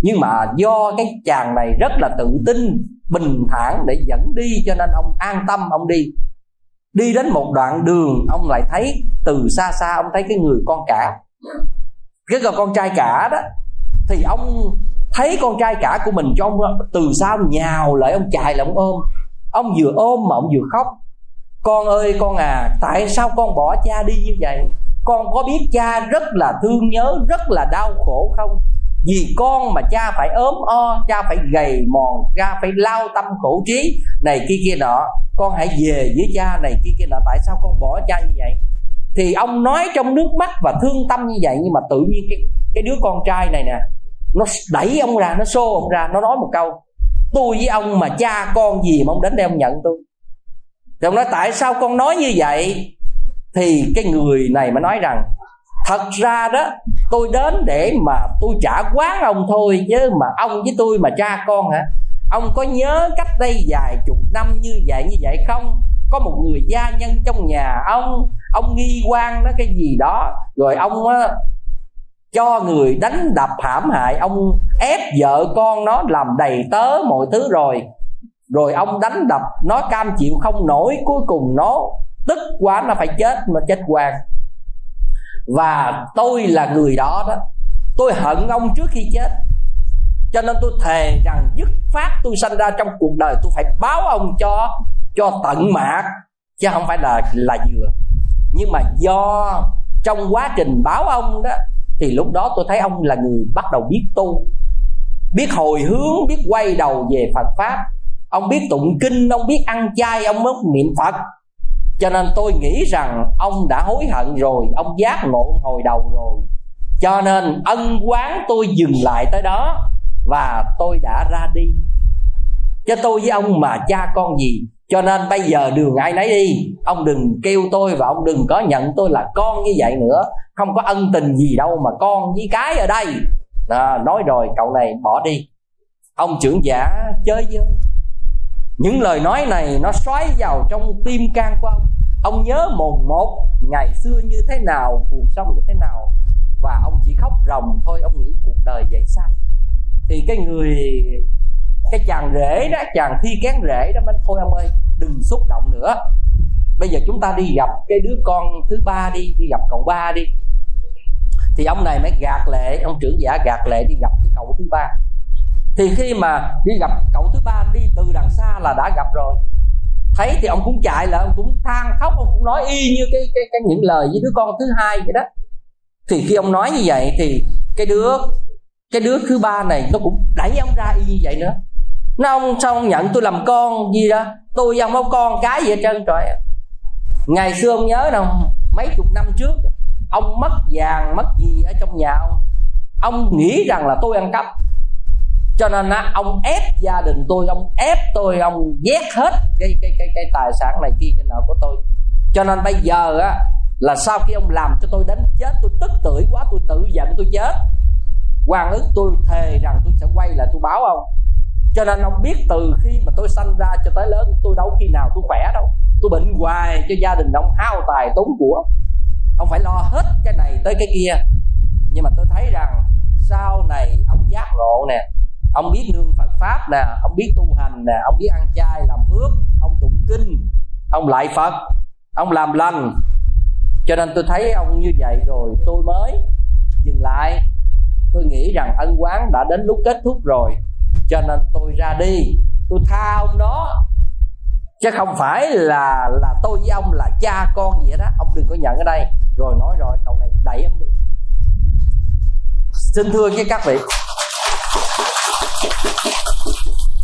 nhưng mà do cái chàng này rất là tự tin, bình thản để dẫn đi cho nên ông an tâm ông đi. Đi đến một đoạn đường, ông lại thấy từ xa xa ông thấy cái người con cả. Cái người con trai cả đó, thì ông thấy con trai cả của mình cho ông từ ông nhào lại, ông chạy lại, ông ôm. Ông vừa ôm mà ông vừa khóc. Con ơi, con à tại sao con bỏ cha đi như vậy? Con có biết cha rất là thương nhớ, rất là đau khổ không? Vì con mà cha phải ốm o, cha phải gầy mòn, cha phải lao tâm khổ trí. Này kia kia nọ, con hãy về với cha. Này kia kia nọ, tại sao con bỏ cha như vậy? Thì ông nói trong nước mắt và thương tâm như vậy, nhưng mà tự nhiên cái cái đứa con trai này nè, nó đẩy ông ra, nó xô ông ra, nó nói một câu, tôi với ông mà cha con gì mà ông đến đây ông nhận tôi? Thì ông nói, tại sao con nói như vậy? Thì cái người này mới nói rằng thật ra đó tôi đến để mà tôi trả quán ông thôi chứ mà ông với tôi mà cha con hả? Ông có nhớ cách đây vài chục năm như vậy như vậy không? Có một người gia nhân trong nhà ông ông nghi quan đó cái gì đó rồi ông á, cho người đánh đập hãm hại ông ép vợ con nó làm đầy tớ mọi thứ rồi. Rồi ông đánh đập nó cam chịu không nổi cuối cùng nó tức quá nó phải chết mà chết hoàng và tôi là người đó đó. Tôi hận ông trước khi chết. Cho nên tôi thề rằng dứt phát tôi sanh ra trong cuộc đời tôi phải báo ông cho cho tận mạc, chứ không phải là là vừa nhưng mà do trong quá trình báo ông đó, thì lúc đó tôi thấy ông là người bắt đầu biết tu, biết hồi hướng, biết quay đầu về phật pháp. Ông biết tụng kinh, ông biết ăn chay, ông mới niệm phật cho nên tôi nghĩ rằng ông đã hối hận rồi ông giác ngộ hồi đầu rồi. Cho nên ân quán tôi dừng lại tới đó và tôi đã ra đi. Cho tôi với ông mà cha con gì? Cho nên bây giờ đường ai nấy đi. Ông đừng kêu tôi và ông đừng có nhận tôi là con như vậy nữa. Không có ân tình gì đâu mà con với cái ở đây. À, nói rồi cậu này bỏ đi. Ông trưởng giả chơi với những lời nói này nó xoáy vào trong tim can của ông. Ông nhớ mồn một, ngày xưa như thế nào, cuộc sống như thế nào. Và ông chỉ khóc ròng thôi, ông nghĩ cuộc đời vậy sao? Thì cái người, cái chàng rể đó, chàng thi kén rể đó mới thôi ông ơi, đừng xúc động nữa. Bây giờ chúng ta đi gặp cái đứa con thứ ba đi đi gặp cậu ba đi. Thì ông này mới gạt lệ, ông trưởng giả gạt lệ đi gặp cái cậu thứ ba thì khi mà đi gặp cậu thứ ba đi từ đằng xa là đã gặp rồi. Thấy thì ông cũng chạy là ông cũng than khóc ông cũng nói y như cái cái, cái những lời với đứa con thứ hai vậy đó. Thì khi ông nói như vậy thì cái đứa cái đứa thứ ba này nó cũng đẩy ông ra y như vậy nữa. Nó ông sao ông nhận tôi làm con gì đó tôi với ông có con cái gì hết trơn trời ngày xưa ông nhớ đâu mấy chục năm trước ông mất vàng mất gì ở trong nhà ông. Ông nghĩ rằng là tôi ăn cắp cho nên á, ông ép gia đình tôi ông ép tôi ông vét hết cái cái cái cái tài sản này kia cái nợ của tôi. Cho nên bây giờ á là sau khi ông làm cho tôi đánh chết tôi tức tưởi quá tôi tự giận tôi chết. Quan ức tôi thề rằng tôi sẽ quay lại tôi báo ông. Cho nên ông biết từ khi mà tôi sanh ra cho tới lớn tôi đâu khi nào tôi khỏe đâu. Tôi bệnh hoài cho gia đình ông hao tài tốn của. Ông phải lo hết cái này tới cái kia. Nhưng mà tôi thấy rằng sau này ông giác ngộ nè ông biết nương phật pháp nè, ông biết tu hành nè, ông biết ăn chay, làm phước, ông tụng kinh, ông lại phật, ông làm lành. Cho nên tôi thấy ông như vậy rồi, tôi mới dừng lại. Tôi nghĩ rằng ân quán đã đến lúc kết thúc rồi, cho nên tôi ra đi. Tôi tha ông đó, chứ không phải là là tôi với ông là cha con gì đó ông đừng có nhận ở đây. Rồi nói rồi, cậu này đẩy ông đi. Xin thưa với các vị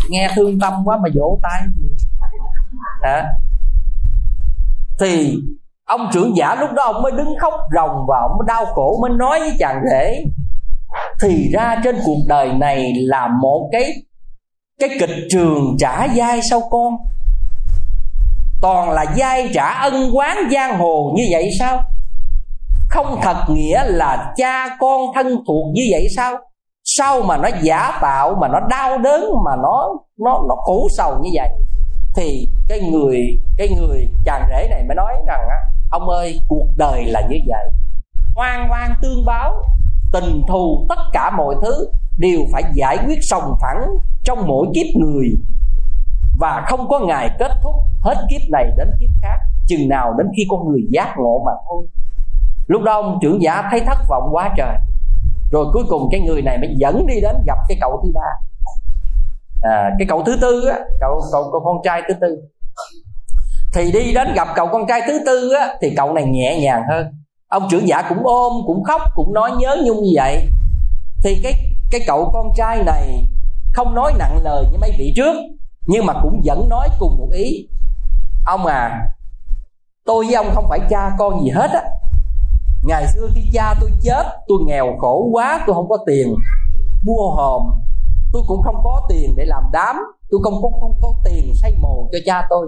nghe thương tâm quá mà vỗ tay. Hả? Thì ông trưởng giả lúc đó ông mới đứng khóc ròng và ông mới đau khổ mới nói với chàng rể, thì ra trên cuộc đời này là một cái cái kịch trường trả dai sau con. Toàn là dai trả ân quán giang hồ như vậy sao? Không thật nghĩa là cha con thân thuộc như vậy sao? Sao mà nó giả tạo, mà nó đau đớn, mà nó nó nó cũ sầu như vậy, thì cái người cái người chàng rể này mới nói rằng á, ông ơi, cuộc đời là như vậy. Oan oan tương báo, tình thù tất cả mọi thứ đều phải giải quyết sòng phẳng trong mỗi kiếp người. Và không có ngày kết thúc hết kiếp này đến kiếp khác, chừng nào đến khi con người giác ngộ mà thôi. Lúc đó ông trưởng giả thấy thất vọng quá trời rồi cuối cùng cái người này mới dẫn đi đến gặp cái cậu thứ ba. À, cái cậu thứ tư á cậu, cậu cậu con trai thứ tư. Thì đi đến gặp cậu con trai thứ tư á thì cậu này nhẹ nhàng hơn. Ông trưởng giả cũng ôm cũng khóc cũng nói nhớ nhung như vậy. Thì cái cái cậu con trai này không nói nặng lời như mấy vị trước nhưng mà cũng vẫn nói cùng một ý. Ông à tôi với ông không phải cha con gì hết á ngày xưa khi cha tôi chết, tôi nghèo khổ quá, tôi không có tiền mua hòm. Tôi cũng không có tiền để làm đám. Tôi không có không có tiền xây mồ cho cha tôi.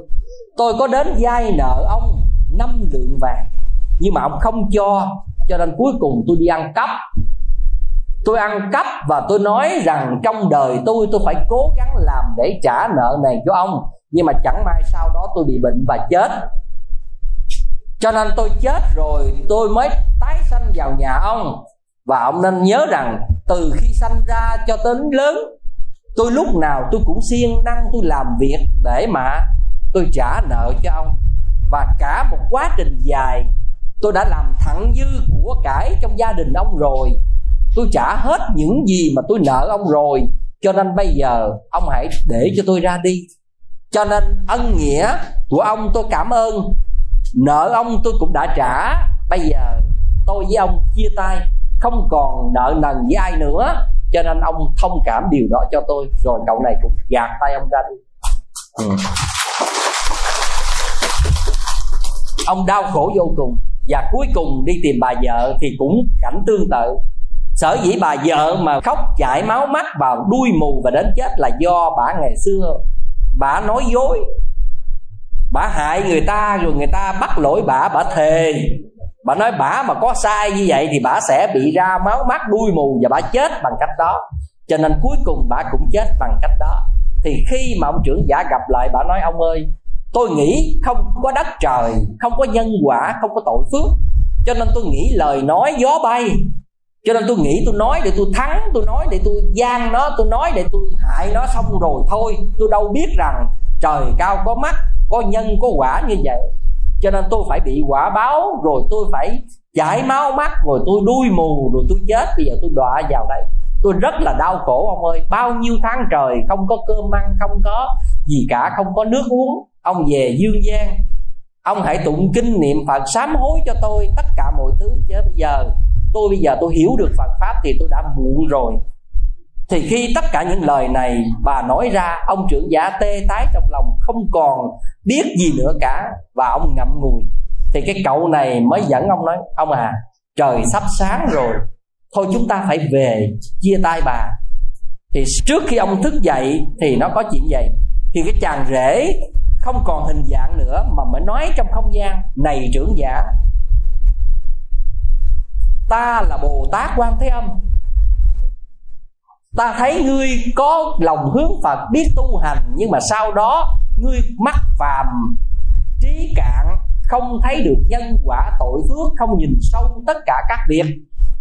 Tôi có đến vay nợ ông năm lượng vàng. Nhưng mà ông không cho. Cho nên cuối cùng tôi đi ăn cắp. Tôi ăn cắp và tôi nói rằng trong đời tôi tôi phải cố gắng làm để trả nợ này cho ông. Nhưng mà chẳng may sau đó tôi bị bệnh và chết cho nên tôi chết rồi tôi mới tái sanh vào nhà ông. Và ông nên nhớ rằng từ khi sanh ra cho đến lớn, tôi lúc nào tôi cũng siêng năng tôi làm việc để mà tôi trả nợ cho ông. Và cả một quá trình dài, tôi đã làm thẳng dư của cải trong gia đình ông rồi. Tôi trả hết những gì mà tôi nợ ông rồi. Cho nên bây giờ ông hãy để cho tôi ra đi. Cho nên ân nghĩa của ông tôi cảm ơn nợ ông tôi cũng đã trả. Bây giờ tôi với ông chia tay không còn nợ nần với ai nữa. Cho nên ông thông cảm điều đó cho tôi. Rồi cậu này cũng gạt tay ông ra đi. Ừ. ông đau khổ vô cùng. Và cuối cùng đi tìm bà vợ thì cũng cảnh tương tự. Sở dĩ bà vợ mà khóc chảy máu mắt vào đuôi mù và đến chết là do bà ngày xưa bà nói dối bà hại người ta rồi người ta bắt lỗi bà bà thề. Bà nói bà mà có sai như vậy thì bà sẽ bị ra máu mắt, đuôi mù và bà chết bằng cách đó. Cho nên cuối cùng bà cũng chết bằng cách đó. Thì khi mà ông trưởng giả gặp lại bà nói, ông ơi, tôi nghĩ không có đất trời, không có nhân quả, không có tội phước. Cho nên tôi nghĩ lời nói gió bay. Cho nên tôi nghĩ tôi nói để tôi thắng, tôi nói để tôi gian nó, tôi nói để tôi hại nó xong rồi thôi. Tôi đâu biết rằng trời cao có mắt có nhân, có quả như vậy. Cho nên tôi phải bị quả báo, rồi tôi phải chảy máu mắt, rồi tôi đuôi mù, rồi tôi chết. Bây giờ tôi đọa vào đây. Tôi rất là đau khổ, ông ơi. Bao nhiêu tháng trời không có cơm ăn, không có gì cả, không có nước uống. Ông về dương gian ông hãy tụng kinh niệm phật sám hối cho tôi, tất cả mọi thứ. Chứ bây giờ, tôi bây giờ tôi hiểu được phật pháp thì tôi đã muộn rồi thì khi tất cả những lời này bà nói ra, ông trưởng giả tê tái trong lòng, không còn biết gì nữa cả, và ông ngậm ngùi. Thì cái cậu này mới dẫn ông nói, ông à trời sắp sáng rồi, thôi chúng ta phải về chia tay bà. Thì trước khi ông thức dậy thì nó có chuyện vậy. Thì cái chàng rể không còn hình dạng nữa mà mới nói trong không gian, này trưởng giả, ta là bồ tát quan thế âm ta thấy ngươi có lòng hướng phật biết tu hành, nhưng mà sau đó ngươi mắc phàm trí cạn, không thấy được nhân quả tội phước, không nhìn sâu tất cả các việc.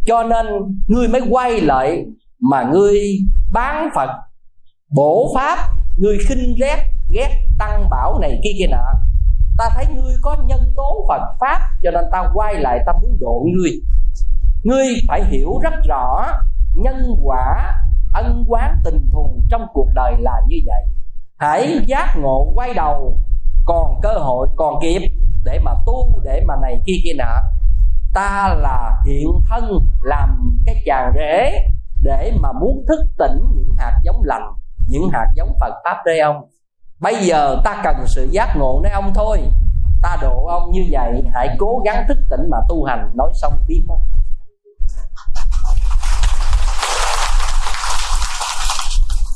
Cho nên ngươi mới quay lại mà ngươi bán phật, bổ pháp, ngươi khinh ghét ghét tăng bảo này kia kia nọ. Ta thấy ngươi có nhân tố phật pháp, cho nên ta quay lại ta muốn độ ngươi. Ngươi phải hiểu rất rõ nhân quả ân quán tình thù trong cuộc đời là như vậy. Hãy giác ngộ, quay đầu. Còn cơ hội, còn kịp để mà tu, để mà này kia kia nọ. Ta là hiện thân làm cái chàng rễ để mà muốn thức tỉnh những hạt giống lành, những hạt giống phật pháp đây ông. Bây giờ ta cần sự giác ngộ đấy ông thôi. Ta độ ông như vậy, hãy cố gắng thức tỉnh mà tu hành, nói xong biến mất.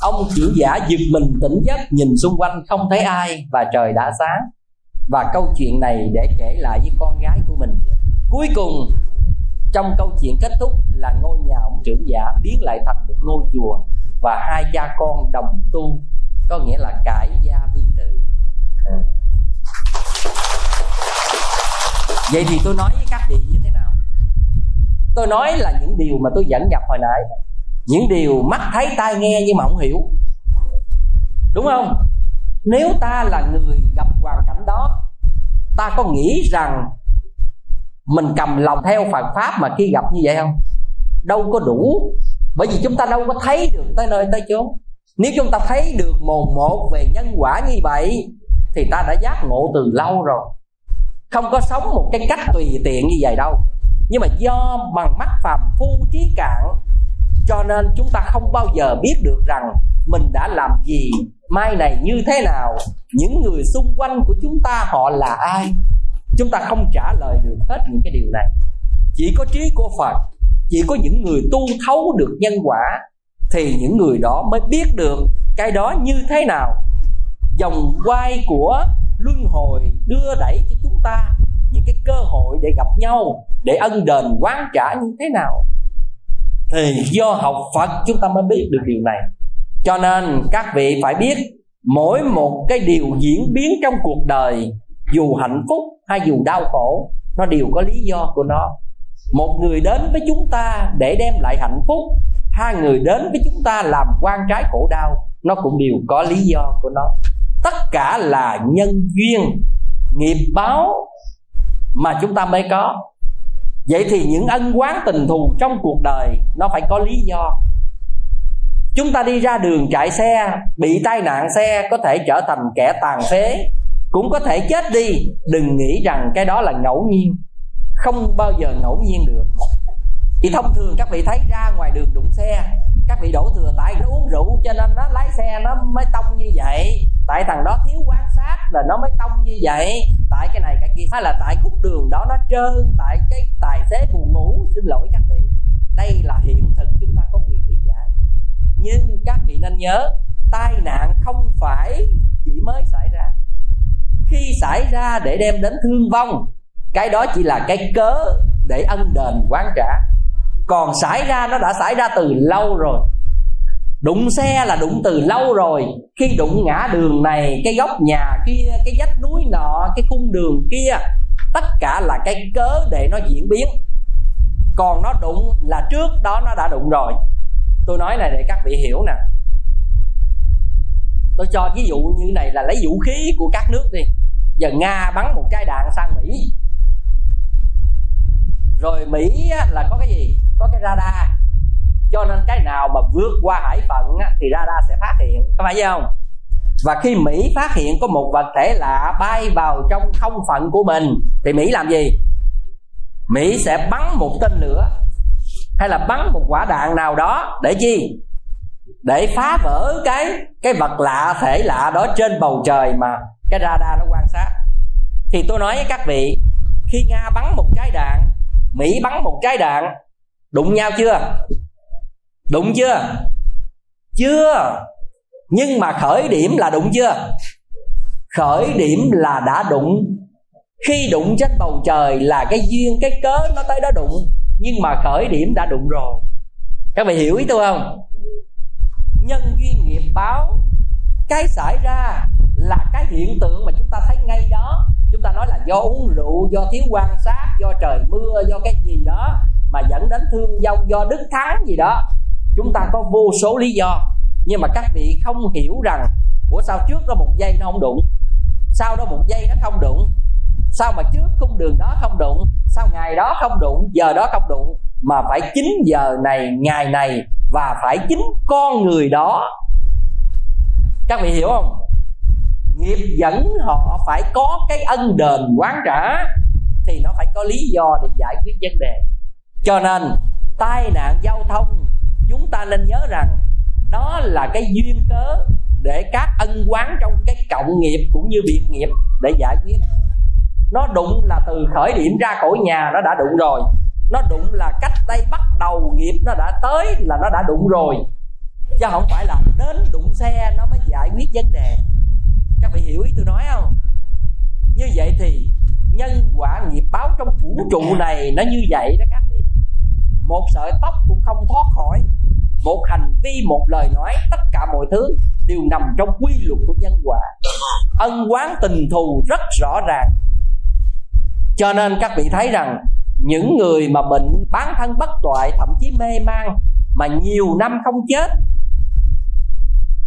Ông trưởng giả giật mình tỉnh giấc nhìn xung quanh không thấy ai và trời đã sáng. Và câu chuyện này để kể lại với con gái của mình. Cuối cùng trong câu chuyện kết thúc là ngôi nhà ông trưởng giả biến lại thành một ngôi chùa và hai cha con đồng tu có nghĩa là cải gia vi tự à. vậy thì tôi nói với các vị như thế nào? Tôi nói là những điều mà tôi dẫn nhập hồi nãy những điều mắt thấy tai nghe nhưng mà không hiểu. Đúng không? Nếu ta là người gặp hoàn cảnh đó, ta có nghĩ rằng mình cầm lòng theo Phật pháp mà khi gặp như vậy không? Đâu có đủ. Bởi vì chúng ta đâu có thấy được tới nơi tới chốn. Nếu chúng ta thấy được một một về nhân quả như vậy, thì ta đã giác ngộ từ lâu rồi. Không có sống một cái cách tùy tiện như vậy đâu. Nhưng mà do bằng mắt phàm phu trí cạn cho nên chúng ta không bao giờ biết được rằng mình đã làm gì, mai này như thế nào, những người xung quanh của chúng ta họ là ai. Chúng ta không trả lời được hết những cái điều này. Chỉ có trí của phật, chỉ có những người tu thấu được nhân quả, thì những người đó mới biết được cái đó như thế nào. Dòng quay của luân hồi đưa đẩy cho chúng ta những cái cơ hội để gặp nhau, để ân đền quán trả như thế nào thì do học phật chúng ta mới biết được điều này. Cho nên các vị phải biết mỗi một cái điều diễn biến trong cuộc đời dù hạnh phúc hay dù đau khổ nó đều có lý do của nó. Một người đến với chúng ta để đem lại hạnh phúc hai người đến với chúng ta làm quan trái khổ đau nó cũng đều có lý do của nó. Tất cả là nhân duyên nghiệp báo mà chúng ta mới có vậy thì những ân quán tình thù trong cuộc đời, nó phải có lý do. Chúng ta đi ra đường chạy xe, bị tai nạn xe, có thể trở thành kẻ tàn phế, cũng có thể chết đi. Đừng nghĩ rằng cái đó là ngẫu nhiên, không bao giờ ngẫu nhiên được. Thì thông thường các vị thấy ra ngoài đường đụng xe, các vị đổ thừa tại nó uống rượu cho nên nó lái xe nó mới tông như vậy tại thằng đó thiếu quan sát là nó mới tông như vậy. Tại cái này cái kia, hay là tại khúc đường đó nó trơn, tại cái tài xế buồn ngủ, xin lỗi các vị. Đây là hiện thực, chúng ta có quyền lý giải. Nhưng các vị nên nhớ, tai nạn không phải chỉ mới xảy ra. Khi xảy ra để đem đến thương vong, cái đó chỉ là cái cớ để ân đền quán trả. Còn xảy ra, nó đã xảy ra từ lâu rồi đụng xe là đụng từ lâu rồi. Khi đụng ngã đường này, cái góc nhà kia, cái vách núi nọ, cái khung đường kia, tất cả là cái cớ để nó diễn biến. Còn nó đụng là trước đó nó đã đụng rồi. Tôi nói này để các vị hiểu nè. Tôi cho ví dụ như này là lấy vũ khí của các nước đi. Giờ nga bắn một trái đạn sang mỹ. Rồi mỹ là có cái gì? Có cái radar cho nên cái nào mà vượt qua hải phận thì radar sẽ phát hiện, có phải không? Và khi mỹ phát hiện có một vật thể lạ bay vào trong không phận của mình, thì mỹ làm gì? Mỹ sẽ bắn một tên lửa, hay là bắn một quả đạn nào đó để chi? Để phá vỡ cái cái vật lạ, thể lạ đó trên bầu trời mà cái radar nó quan sát. Thì tôi nói với các vị, khi nga bắn một trái đạn, mỹ bắn một trái đạn, đụng nhau chưa? Đụng chưa? Chưa. Nhưng mà khởi điểm là đụng chưa? Khởi điểm là đã đụng. Khi đụng trên bầu trời là cái duyên cái cớ nó tới đó đụng. Nhưng mà khởi điểm đã đụng rồi. Các vị hiểu ý tôi không? Nhân duyên nghiệp báo. Cái xảy ra là cái hiện tượng mà chúng ta thấy ngay đó. Chúng ta nói là do uống rượu do thiếu quan sát do trời mưa do cái gì đó mà dẫn đến thương vong do đức thắng gì đó chúng ta có vô số lý do, nhưng mà các vị không hiểu rằng của sao trước đó một giây nó không đụng? Sau đó một giây nó không đụng? Sao mà trước cung đường đó không đụng? Sao ngày đó không đụng? Giờ đó không đụng? Mà phải chính giờ này, ngày này, và phải chính con người đó. Các vị hiểu không? Nghiệp dẫn họ phải có cái ân đền quán trả, thì nó phải có lý do để giải quyết vấn đề. Cho nên, tai nạn giao thông chúng ta nên nhớ rằng đó là cái duyên cớ để các ân quán trong cái cộng nghiệp cũng như biệt nghiệp để giải quyết. Nó đụng là từ khởi điểm ra khỏi nhà nó đã đụng rồi. Nó đụng là cách đây bắt đầu nghiệp nó đã tới là nó đã đụng rồi. Chứ không phải là đến đụng xe nó mới giải quyết vấn đề. Các vị hiểu ý tôi nói không? Như vậy thì nhân quả nghiệp báo trong vũ trụ này nó như vậy đó các vị. Một sợi tóc cũng không thoát khỏi một hành vi một lời nói tất cả mọi thứ đều nằm trong quy luật của nhân quả. Ân quán tình thù rất rõ ràng. Cho nên các vị thấy rằng những người mà bệnh bán thân bất toại thậm chí mê man mà nhiều năm không chết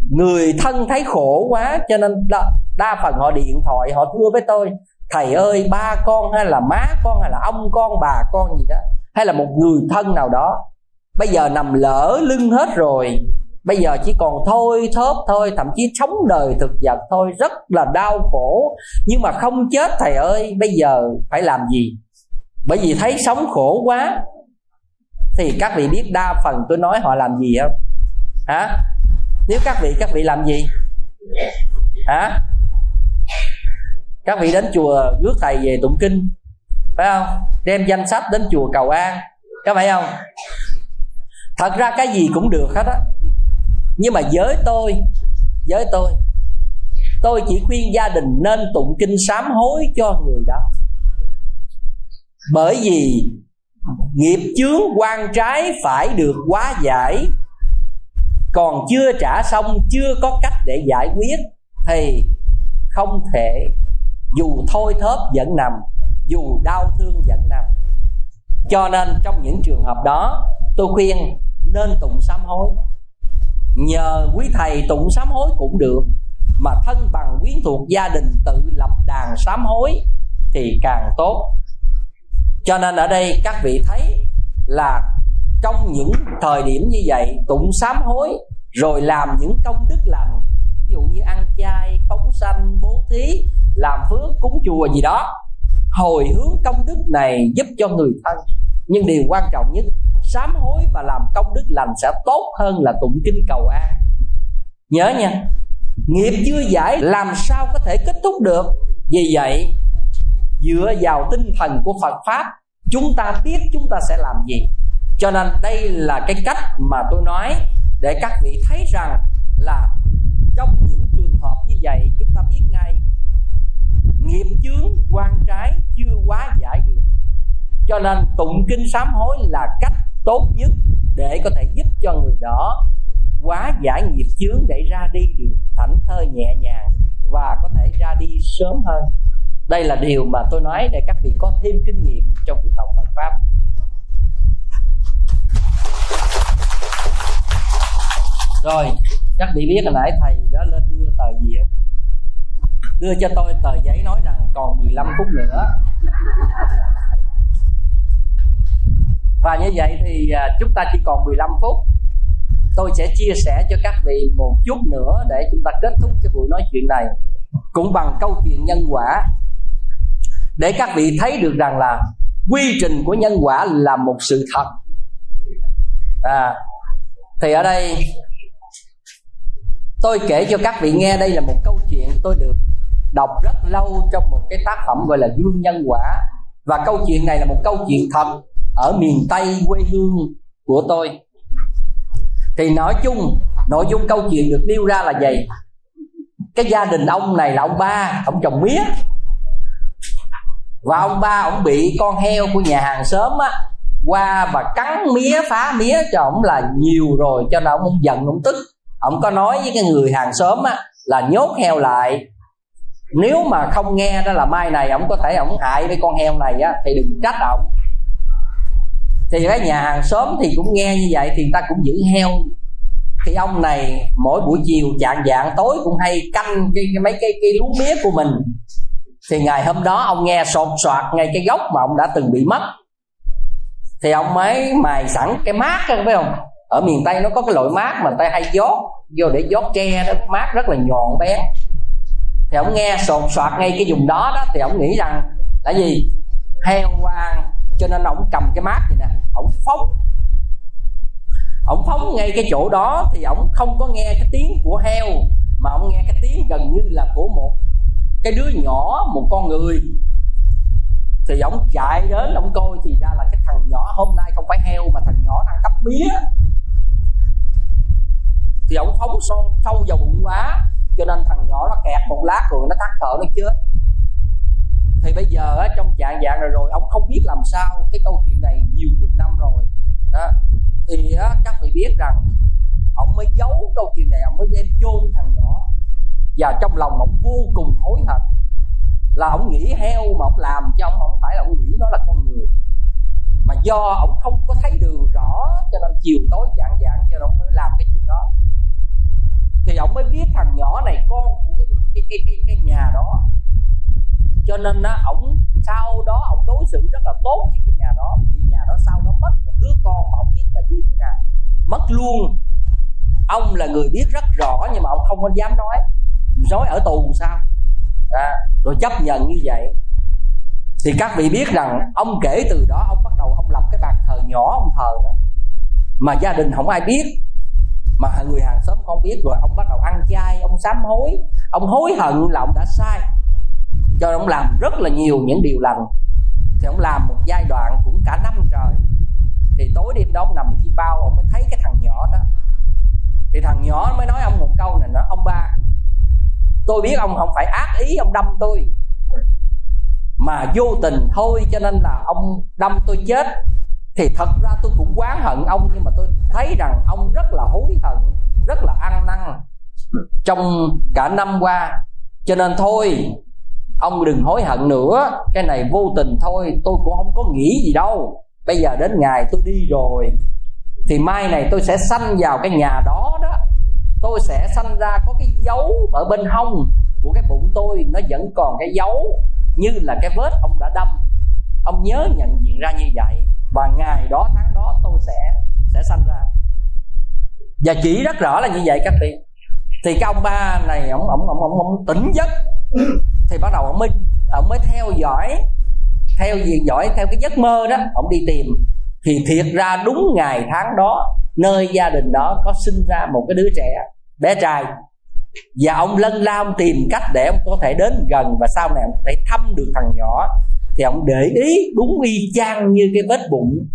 người thân thấy khổ quá cho nên đa, đa phần họ điện thoại họ thưa với tôi thầy ơi ba con hay là má con hay là ông con bà con gì đó hay là một người thân nào đó bây giờ nằm lỡ lưng hết rồi. Bây giờ chỉ còn thôi thớp thôi, thậm chí sống đời thực vật thôi. Rất là đau khổ. Nhưng mà không chết, thầy ơi, bây giờ phải làm gì? Bởi vì thấy sống khổ quá, thì các vị biết đa phần tôi nói họ làm gì không? Hả? Nếu các vị các vị làm gì? Hả? Các vị đến chùa rước thầy về tụng kinh, phải không? Đem danh sách đến chùa cầu an, có phải không? Thật ra cái gì cũng được hết á. Nhưng mà với tôi với tôi tôi chỉ khuyên gia đình nên tụng kinh sám hối cho người đó. Bởi vì nghiệp chướng quan trái phải được quá giải, còn chưa trả xong, chưa có cách để giải quyết, thì không thể. Dù thôi thớp vẫn nằm, dù đau thương vẫn nằm. Cho nên trong những trường hợp đó, tôi khuyên nên tụng sám hối. Nhờ quý thầy tụng sám hối cũng được, mà thân bằng quyến thuộc gia đình tự lập đàn sám hối thì càng tốt. Cho nên ở đây các vị thấy là trong những thời điểm như vậy, tụng sám hối rồi làm những công đức lành, ví dụ như ăn chay, phóng sanh, bố thí, làm phước, cúng chùa gì đó, hồi hướng công đức này giúp cho người thân. Nhưng điều quan trọng nhất sám hối và làm công đức lành sẽ tốt hơn là tụng kinh cầu an. Nhớ nha, nghiệp chưa giải làm sao có thể kết thúc được. Vì vậy, dựa vào tinh thần của phật pháp, chúng ta biết chúng ta sẽ làm gì. Cho nên đây là cái cách mà tôi nói để các vị thấy rằng là trong những trường hợp như vậy, chúng ta biết ngay, nghiệp chướng, quan trái chưa quá giải được. Cho nên tụng kinh sám hối là cách tốt nhất để có thể giúp cho người đó quá giải nghiệp chướng để ra đi được thảnh thơi nhẹ nhàng và có thể ra đi sớm hơn. Đây là điều mà tôi nói để các vị có thêm kinh nghiệm trong việc học Phật pháp. Rồi, các vị biết hồi nãy thầy đã lên đưa tờ gì không? Đưa cho tôi tờ giấy nói rằng còn 15 phút nữa và như vậy thì à, chúng ta chỉ còn 15 phút. Tôi sẽ chia sẻ cho các vị một chút nữa để chúng ta kết thúc cái buổi nói chuyện này. Cũng bằng câu chuyện nhân quả. Để các vị thấy được rằng là quy trình của nhân quả là một sự thật. À, thì ở đây tôi kể cho các vị nghe đây là một câu chuyện tôi được đọc rất lâu trong một cái tác phẩm gọi là dương nhân quả. Và câu chuyện này là một câu chuyện thật ở miền tây quê hương của tôi. Thì nói chung nội dung câu chuyện được nêu ra là gì cái gia đình ông này là ông ba ông trồng mía. Và ông ba ông bị con heo của nhà hàng xóm á qua và cắn mía phá mía cho ông là nhiều rồi cho nên ông, ông giận ông tức. Ông có nói với cái người hàng xóm á là nhốt heo lại. Nếu mà không nghe đó là mai này ông có thể ông hại với con heo này á thì đừng trách ông thì cái nhà hàng xóm thì cũng nghe như vậy thì ta cũng giữ heo. Thì ông này mỗi buổi chiều chạng dạng tối cũng hay canh cái, cái mấy cái cái lúa mía của mình. Thì ngày hôm đó ông nghe sột soạt ngay cái gốc mà ông đã từng bị mất. Thì ông mới mài sẵn cái mát đó phải không? Ở miền tây nó có cái loại mát mà người ta hay giót vô để giót tre đó mát rất là nhọn bén. Thì ông nghe sột soạt ngay cái vùng đó đó thì ông nghĩ rằng là gì? Heo quang cho nên ông cầm cái mát vậy nè ông phóng. Ông phóng ngay cái chỗ đó thì ông không có nghe cái tiếng của heo mà ông nghe cái tiếng gần như là của một cái đứa nhỏ một con người. Thì ông chạy đến ông coi thì ra là cái thằng nhỏ hôm nay không phải heo mà thằng nhỏ đang cắp mía. Thì ông phóng sâu, sâu vào bụng quá cho nên thằng nhỏ nó kẹt một lát rồi nó tắt thở nó chết thì bây giờ á, trong trạng dạng rồi rồi ông không biết làm sao cái câu chuyện này nhiều chục năm rồi. Đó. thì á, các vị biết rằng ông mới giấu câu chuyện này ông mới đem chôn thằng nhỏ. Và trong lòng ông vô cùng hối hận. Là ông nghĩ heo mà ông làm cho ông không phải là ông nghĩ nó là con người. Mà do ông không có thấy đường rõ cho nên chiều tối dạng dạng cho nên ông mới làm cái chuyện đó. Thì ông mới biết thằng nhỏ này con của cái cái cái cái, cái nhà đó cho nên á ổng sau đó ổng đối xử rất là tốt với cái nhà đó vì nhà đó sau đó mất một đứa con mà ông biết là như thế nào. Mất luôn. Ông là người biết rất rõ nhưng mà ông không có dám nói. Nói ở tù sao? À, rồi chấp nhận như vậy. Thì các vị biết rằng ông kể từ đó ông bắt đầu ông lập cái bàn thờ nhỏ ông thờ đó. Mà gia đình không ai biết. Mà người hàng xóm không biết. Rồi ông bắt đầu ăn chay ông sám hối. Ông hối hận là ông đã sai cho ông làm rất là nhiều những điều lành. Thì ông làm một giai đoạn cũng cả năm trời. Thì tối đêm đó ông nằm chi bao, ông mới thấy cái thằng nhỏ đó. Thì thằng nhỏ mới nói ông một câu này nó ông ba, tôi biết ông không phải ác ý ông đâm tôi, mà vô tình thôi cho nên là ông đâm tôi chết. Thì thật ra tôi cũng quán hận ông, nhưng mà tôi thấy rằng ông rất là hối hận, rất là ăn năn trong cả năm qua. Cho nên thôi ông đừng hối hận nữa cái này vô tình thôi tôi cũng không có nghĩ gì đâu. Bây giờ đến ngày tôi đi rồi thì mai này tôi sẽ sanh vào cái nhà đó đó. Tôi sẽ sanh ra có cái dấu ở bên hông của cái bụng tôi nó vẫn còn cái dấu như là cái vết ông đã đâm. Ông nhớ nhận diện ra như vậy và ngày đó tháng đó tôi sẽ sẽ sanh ra. Và chỉ rất rõ là như vậy các vị. Thì cái ông ba này ông ông ông ông, ông tỉnh giấc thì bắt đầu ông mới ông mới theo dõi, theo gì, dõi theo cái giấc mơ đó, ông đi tìm. Thì thiệt ra đúng ngày tháng đó, nơi gia đình đó có sinh ra một cái đứa trẻ, bé trai. Và ông lân la ông tìm cách để ông có thể đến gần và sau này ông có thể thăm được thằng nhỏ. Thì ông để ý đúng y chang như cái vết bụng.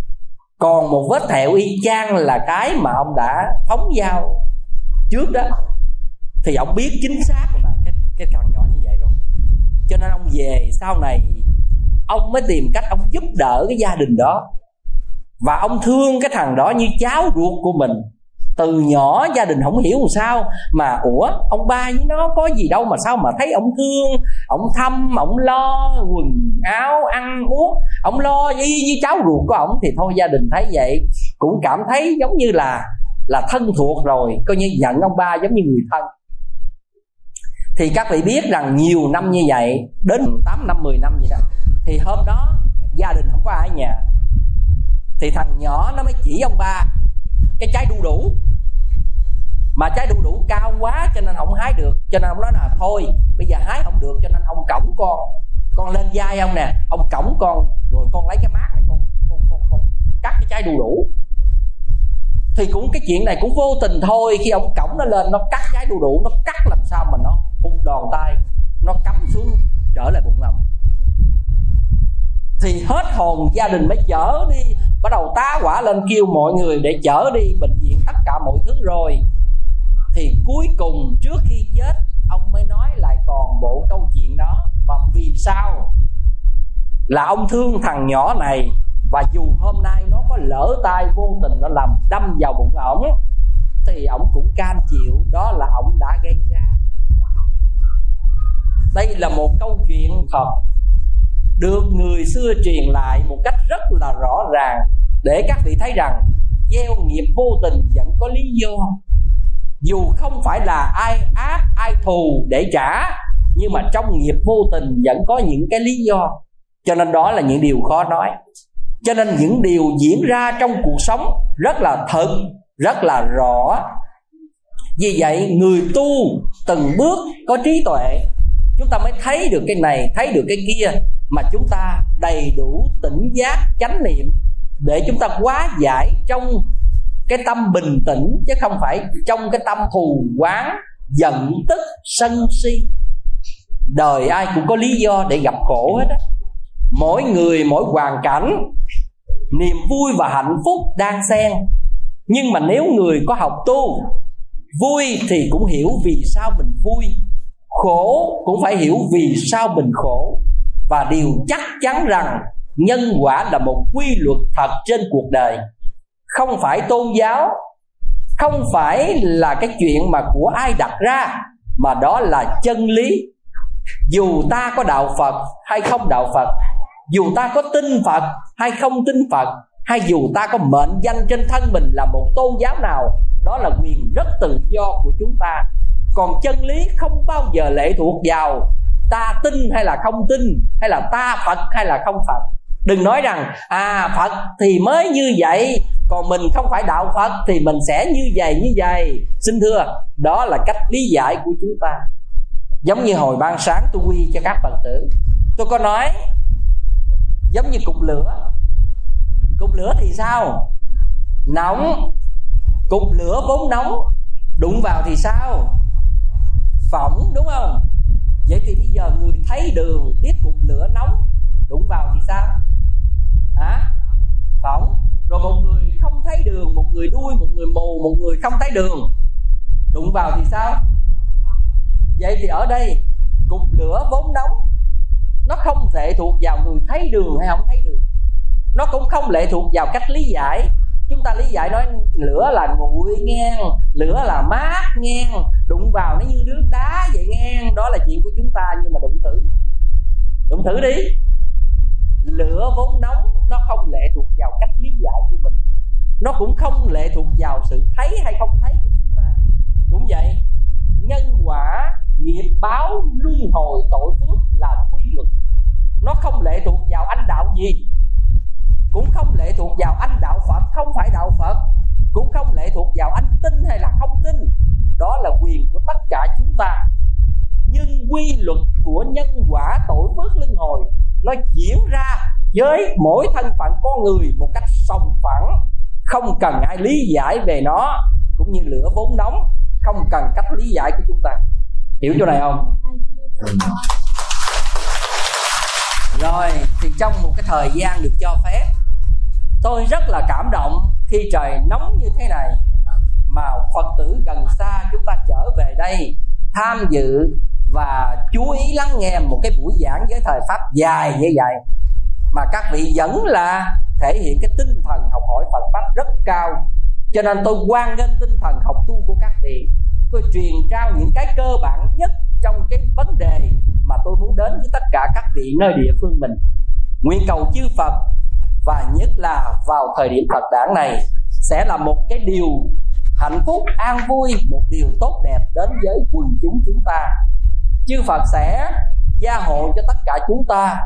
Còn một vết thẹo y chang là cái mà ông đã phóng dao trước đó. Thì ông biết chính xác là cái cái thằng nhỏ như nên ông về, sau này ông mới tìm cách ông giúp đỡ cái gia đình đó. Và ông thương cái thằng đó như cháu ruột của mình. Từ nhỏ gia đình không hiểu làm sao mà, ủa, ông ba với nó có gì đâu mà sao mà thấy ông thương, ông thăm ông lo, quần áo, ăn uống. Ông lo y như cháu ruột của ông thì thôi, gia đình thấy vậy, cũng cảm thấy giống như là là thân thuộc rồi, coi như giận ông ba giống như người thân thì các vị biết rằng nhiều năm như vậy đến 8 năm 10 năm gì đó thì hôm đó gia đình không có ai ở nhà. Thì thằng nhỏ nó mới chỉ ông ba cái trái đu đủ. Mà trái đu đủ cao quá cho nên không hái được cho nên ông nói là thôi bây giờ hái không được cho nên ông cổng con con lên vai ông nè ông cổng con rồi con lấy cái mát này con con con, con cắt cái trái đu đủ. Thì cũng cái chuyện này cũng vô tình thôi khi ông cổng nó lên nó cắt trái đu đủ nó cắt làm sao mà nó hung đòn tay, nó cắm xuống, trở lại bụng ông thì hết hồn gia đình mới chở đi, bắt đầu tá quả lên kêu mọi người để chở đi bệnh viện tất cả mọi thứ rồi. Thì cuối cùng trước khi chết, ông mới nói lại toàn bộ câu chuyện đó. Và vì sao? Là ông thương thằng nhỏ này, và dù hôm nay nó có lỡ tay vô tình nó làm đâm vào bụng ổng, thì ổng cũng cam chịu, đó là ổng đã gây ra đây là một câu chuyện thật. Được người xưa truyền lại một cách rất là rõ ràng để các vị thấy rằng gieo nghiệp vô tình vẫn có lý do. Dù không phải là ai ác, ai thù để trả, nhưng mà trong nghiệp vô tình vẫn có những cái lý do. Cho nên đó là những điều khó nói. Cho nên những điều diễn ra trong cuộc sống rất là thật, rất là rõ. Vì vậy, người tu từng bước có trí tuệ chúng ta mới thấy được cái này, thấy được cái kia, mà chúng ta đầy đủ tỉnh giác, chánh niệm để chúng ta quá giải trong cái tâm bình tĩnh, chứ không phải trong cái tâm thù quán, giận tức, sân si. Đời ai cũng có lý do để gặp khổ hết á. Mỗi người, mỗi hoàn cảnh, niềm vui và hạnh phúc đang xen. Nhưng mà nếu người có học tu, vui thì cũng hiểu vì sao mình vui khổ cũng phải hiểu vì sao mình khổ. Và điều chắc chắn rằng nhân quả là một quy luật thật trên cuộc đời. Không phải tôn giáo, không phải là cái chuyện mà của ai đặt ra, mà đó là chân lý. Dù ta có đạo phật hay không đạo phật, dù ta có tin phật hay không tin phật, hay dù ta có mệnh danh trên thân mình là một tôn giáo nào, đó là quyền rất tự do của chúng ta còn chân lý không bao giờ lệ thuộc vào ta tin hay là không tin, hay là ta phật hay là không phật. Đừng nói rằng à phật thì mới như vậy, còn mình không phải đạo phật thì mình sẽ như vậy như vậy. Xin thưa, đó là cách lý giải của chúng ta. Giống như hồi ban sáng tôi quy cho các phật tử. Tôi có nói, giống như cục lửa. Cục lửa thì sao? Nóng. Cục lửa vốn nóng. Đụng vào thì sao? Phỏng đúng không? Vậy thì bây giờ người thấy đường, biết cục lửa nóng, đụng vào thì sao? Hả? Phỏng rồi một người không thấy đường, một người đuôi, một người mù, một người không thấy đường, đụng vào thì sao? Vậy thì ở đây, cục lửa vốn nóng, nó không thể thuộc vào người thấy đường hay không thấy đường. Nó cũng không lệ thuộc vào cách lý giải chúng ta lý giải nói, lửa là nguội ngang, lửa là mát ngang, đụng vào nó như nước đá vậy ngang. Đó là chuyện của chúng ta, nhưng mà đụng thử. Đụng thử đi. Lửa vốn nóng, nó không lệ thuộc vào cách lý giải của mình. Nó cũng không lệ thuộc vào sự thấy hay không thấy của chúng ta. Cũng vậy, nhân quả, nghiệp báo luân hồi tội phước là quy luật. Nó không lệ thuộc vào anh đạo gì cũng không lệ thuộc vào anh đạo phật, không phải đạo phật, cũng không lệ thuộc vào anh tin hay là không tin. Đó là quyền của tất cả chúng ta. Nhưng quy luật của nhân quả tội phước luân hồi, nó diễn ra với mỗi thân phận con người một cách sòng phẳng. Không cần ai lý giải về nó, cũng như lửa vốn nóng. Không cần cách lý giải của chúng ta. Hiểu chỗ này không? Rồi, thì trong một cái thời gian được cho phép tôi rất là cảm động khi trời nóng như thế này mà phật tử gần xa chúng ta trở về đây tham dự và chú ý lắng nghe một cái buổi giảng với thời pháp dài như vậy. Mà các vị vẫn là thể hiện cái tinh thần học hỏi Phật pháp rất cao. Cho nên tôi quan nghênh tinh thần học tu của các vị. Tôi truyền trao những cái cơ bản nhất trong cái vấn đề mà tôi muốn đến với tất cả các vị nơi địa phương mình. Nguyện cầu chư Phật và nhất là vào thời điểm Phật đản này, sẽ là một cái điều hạnh phúc, an vui, một điều tốt đẹp đến với quần chúng chúng ta. Chư Phật sẽ gia hộ cho tất cả chúng ta,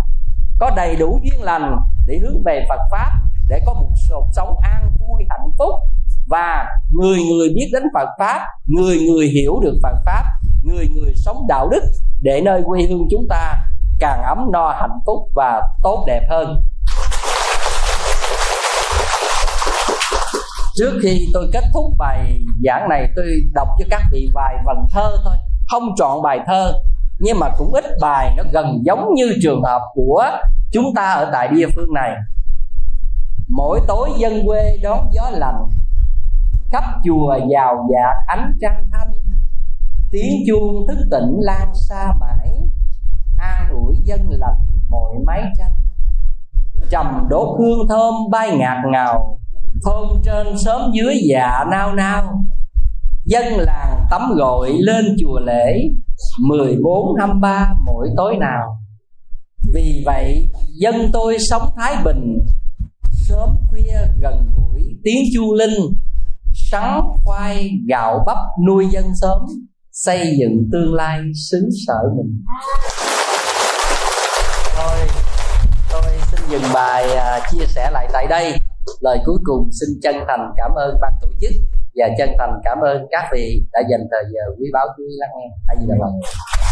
có đầy đủ duyên lành để hướng về Phật pháp, để có một cuộc sống an vui, hạnh phúc. Và người người biết đến Phật pháp, người người hiểu được Phật pháp, người người sống đạo đức để nơi quê hương chúng ta càng ấm no, hạnh phúc và tốt đẹp hơn. Trước khi tôi kết thúc bài giảng này, tôi đọc cho các vị vài vần thơ thôi. Không chọn bài thơ, nhưng mà cũng ít bài nó gần giống như trường hợp của chúng ta ở tại địa phương này. Mỗi tối dân quê đón gió lành, khắp chùa giàu dạt ánh trăng thanh. Tiếng chuông thức tỉnh lan xa mãi, an ủi dân lành mọi mái tranh. Trầm đốt hương thơm bay ngạt ngào thôn trên sớm dưới dạ nao nao, dân làng tắm gội lên chùa lễ 14 23 mỗi tối nào. Vì vậy, dân tôi sống thái bình, sớm khuya gần gũi, tiếng chu linh, sắn khoai gạo bắp nuôi dân sớm, xây dựng tương lai xứ sở mình. Thôi, tôi xin dừng bài à, chia sẻ lại tại đây lời cuối cùng xin chân thành cảm ơn ban tổ chức và chân thành cảm ơn các vị đã dành thời giờ quý báu chú ý lắng nghe. A gì đó Phật.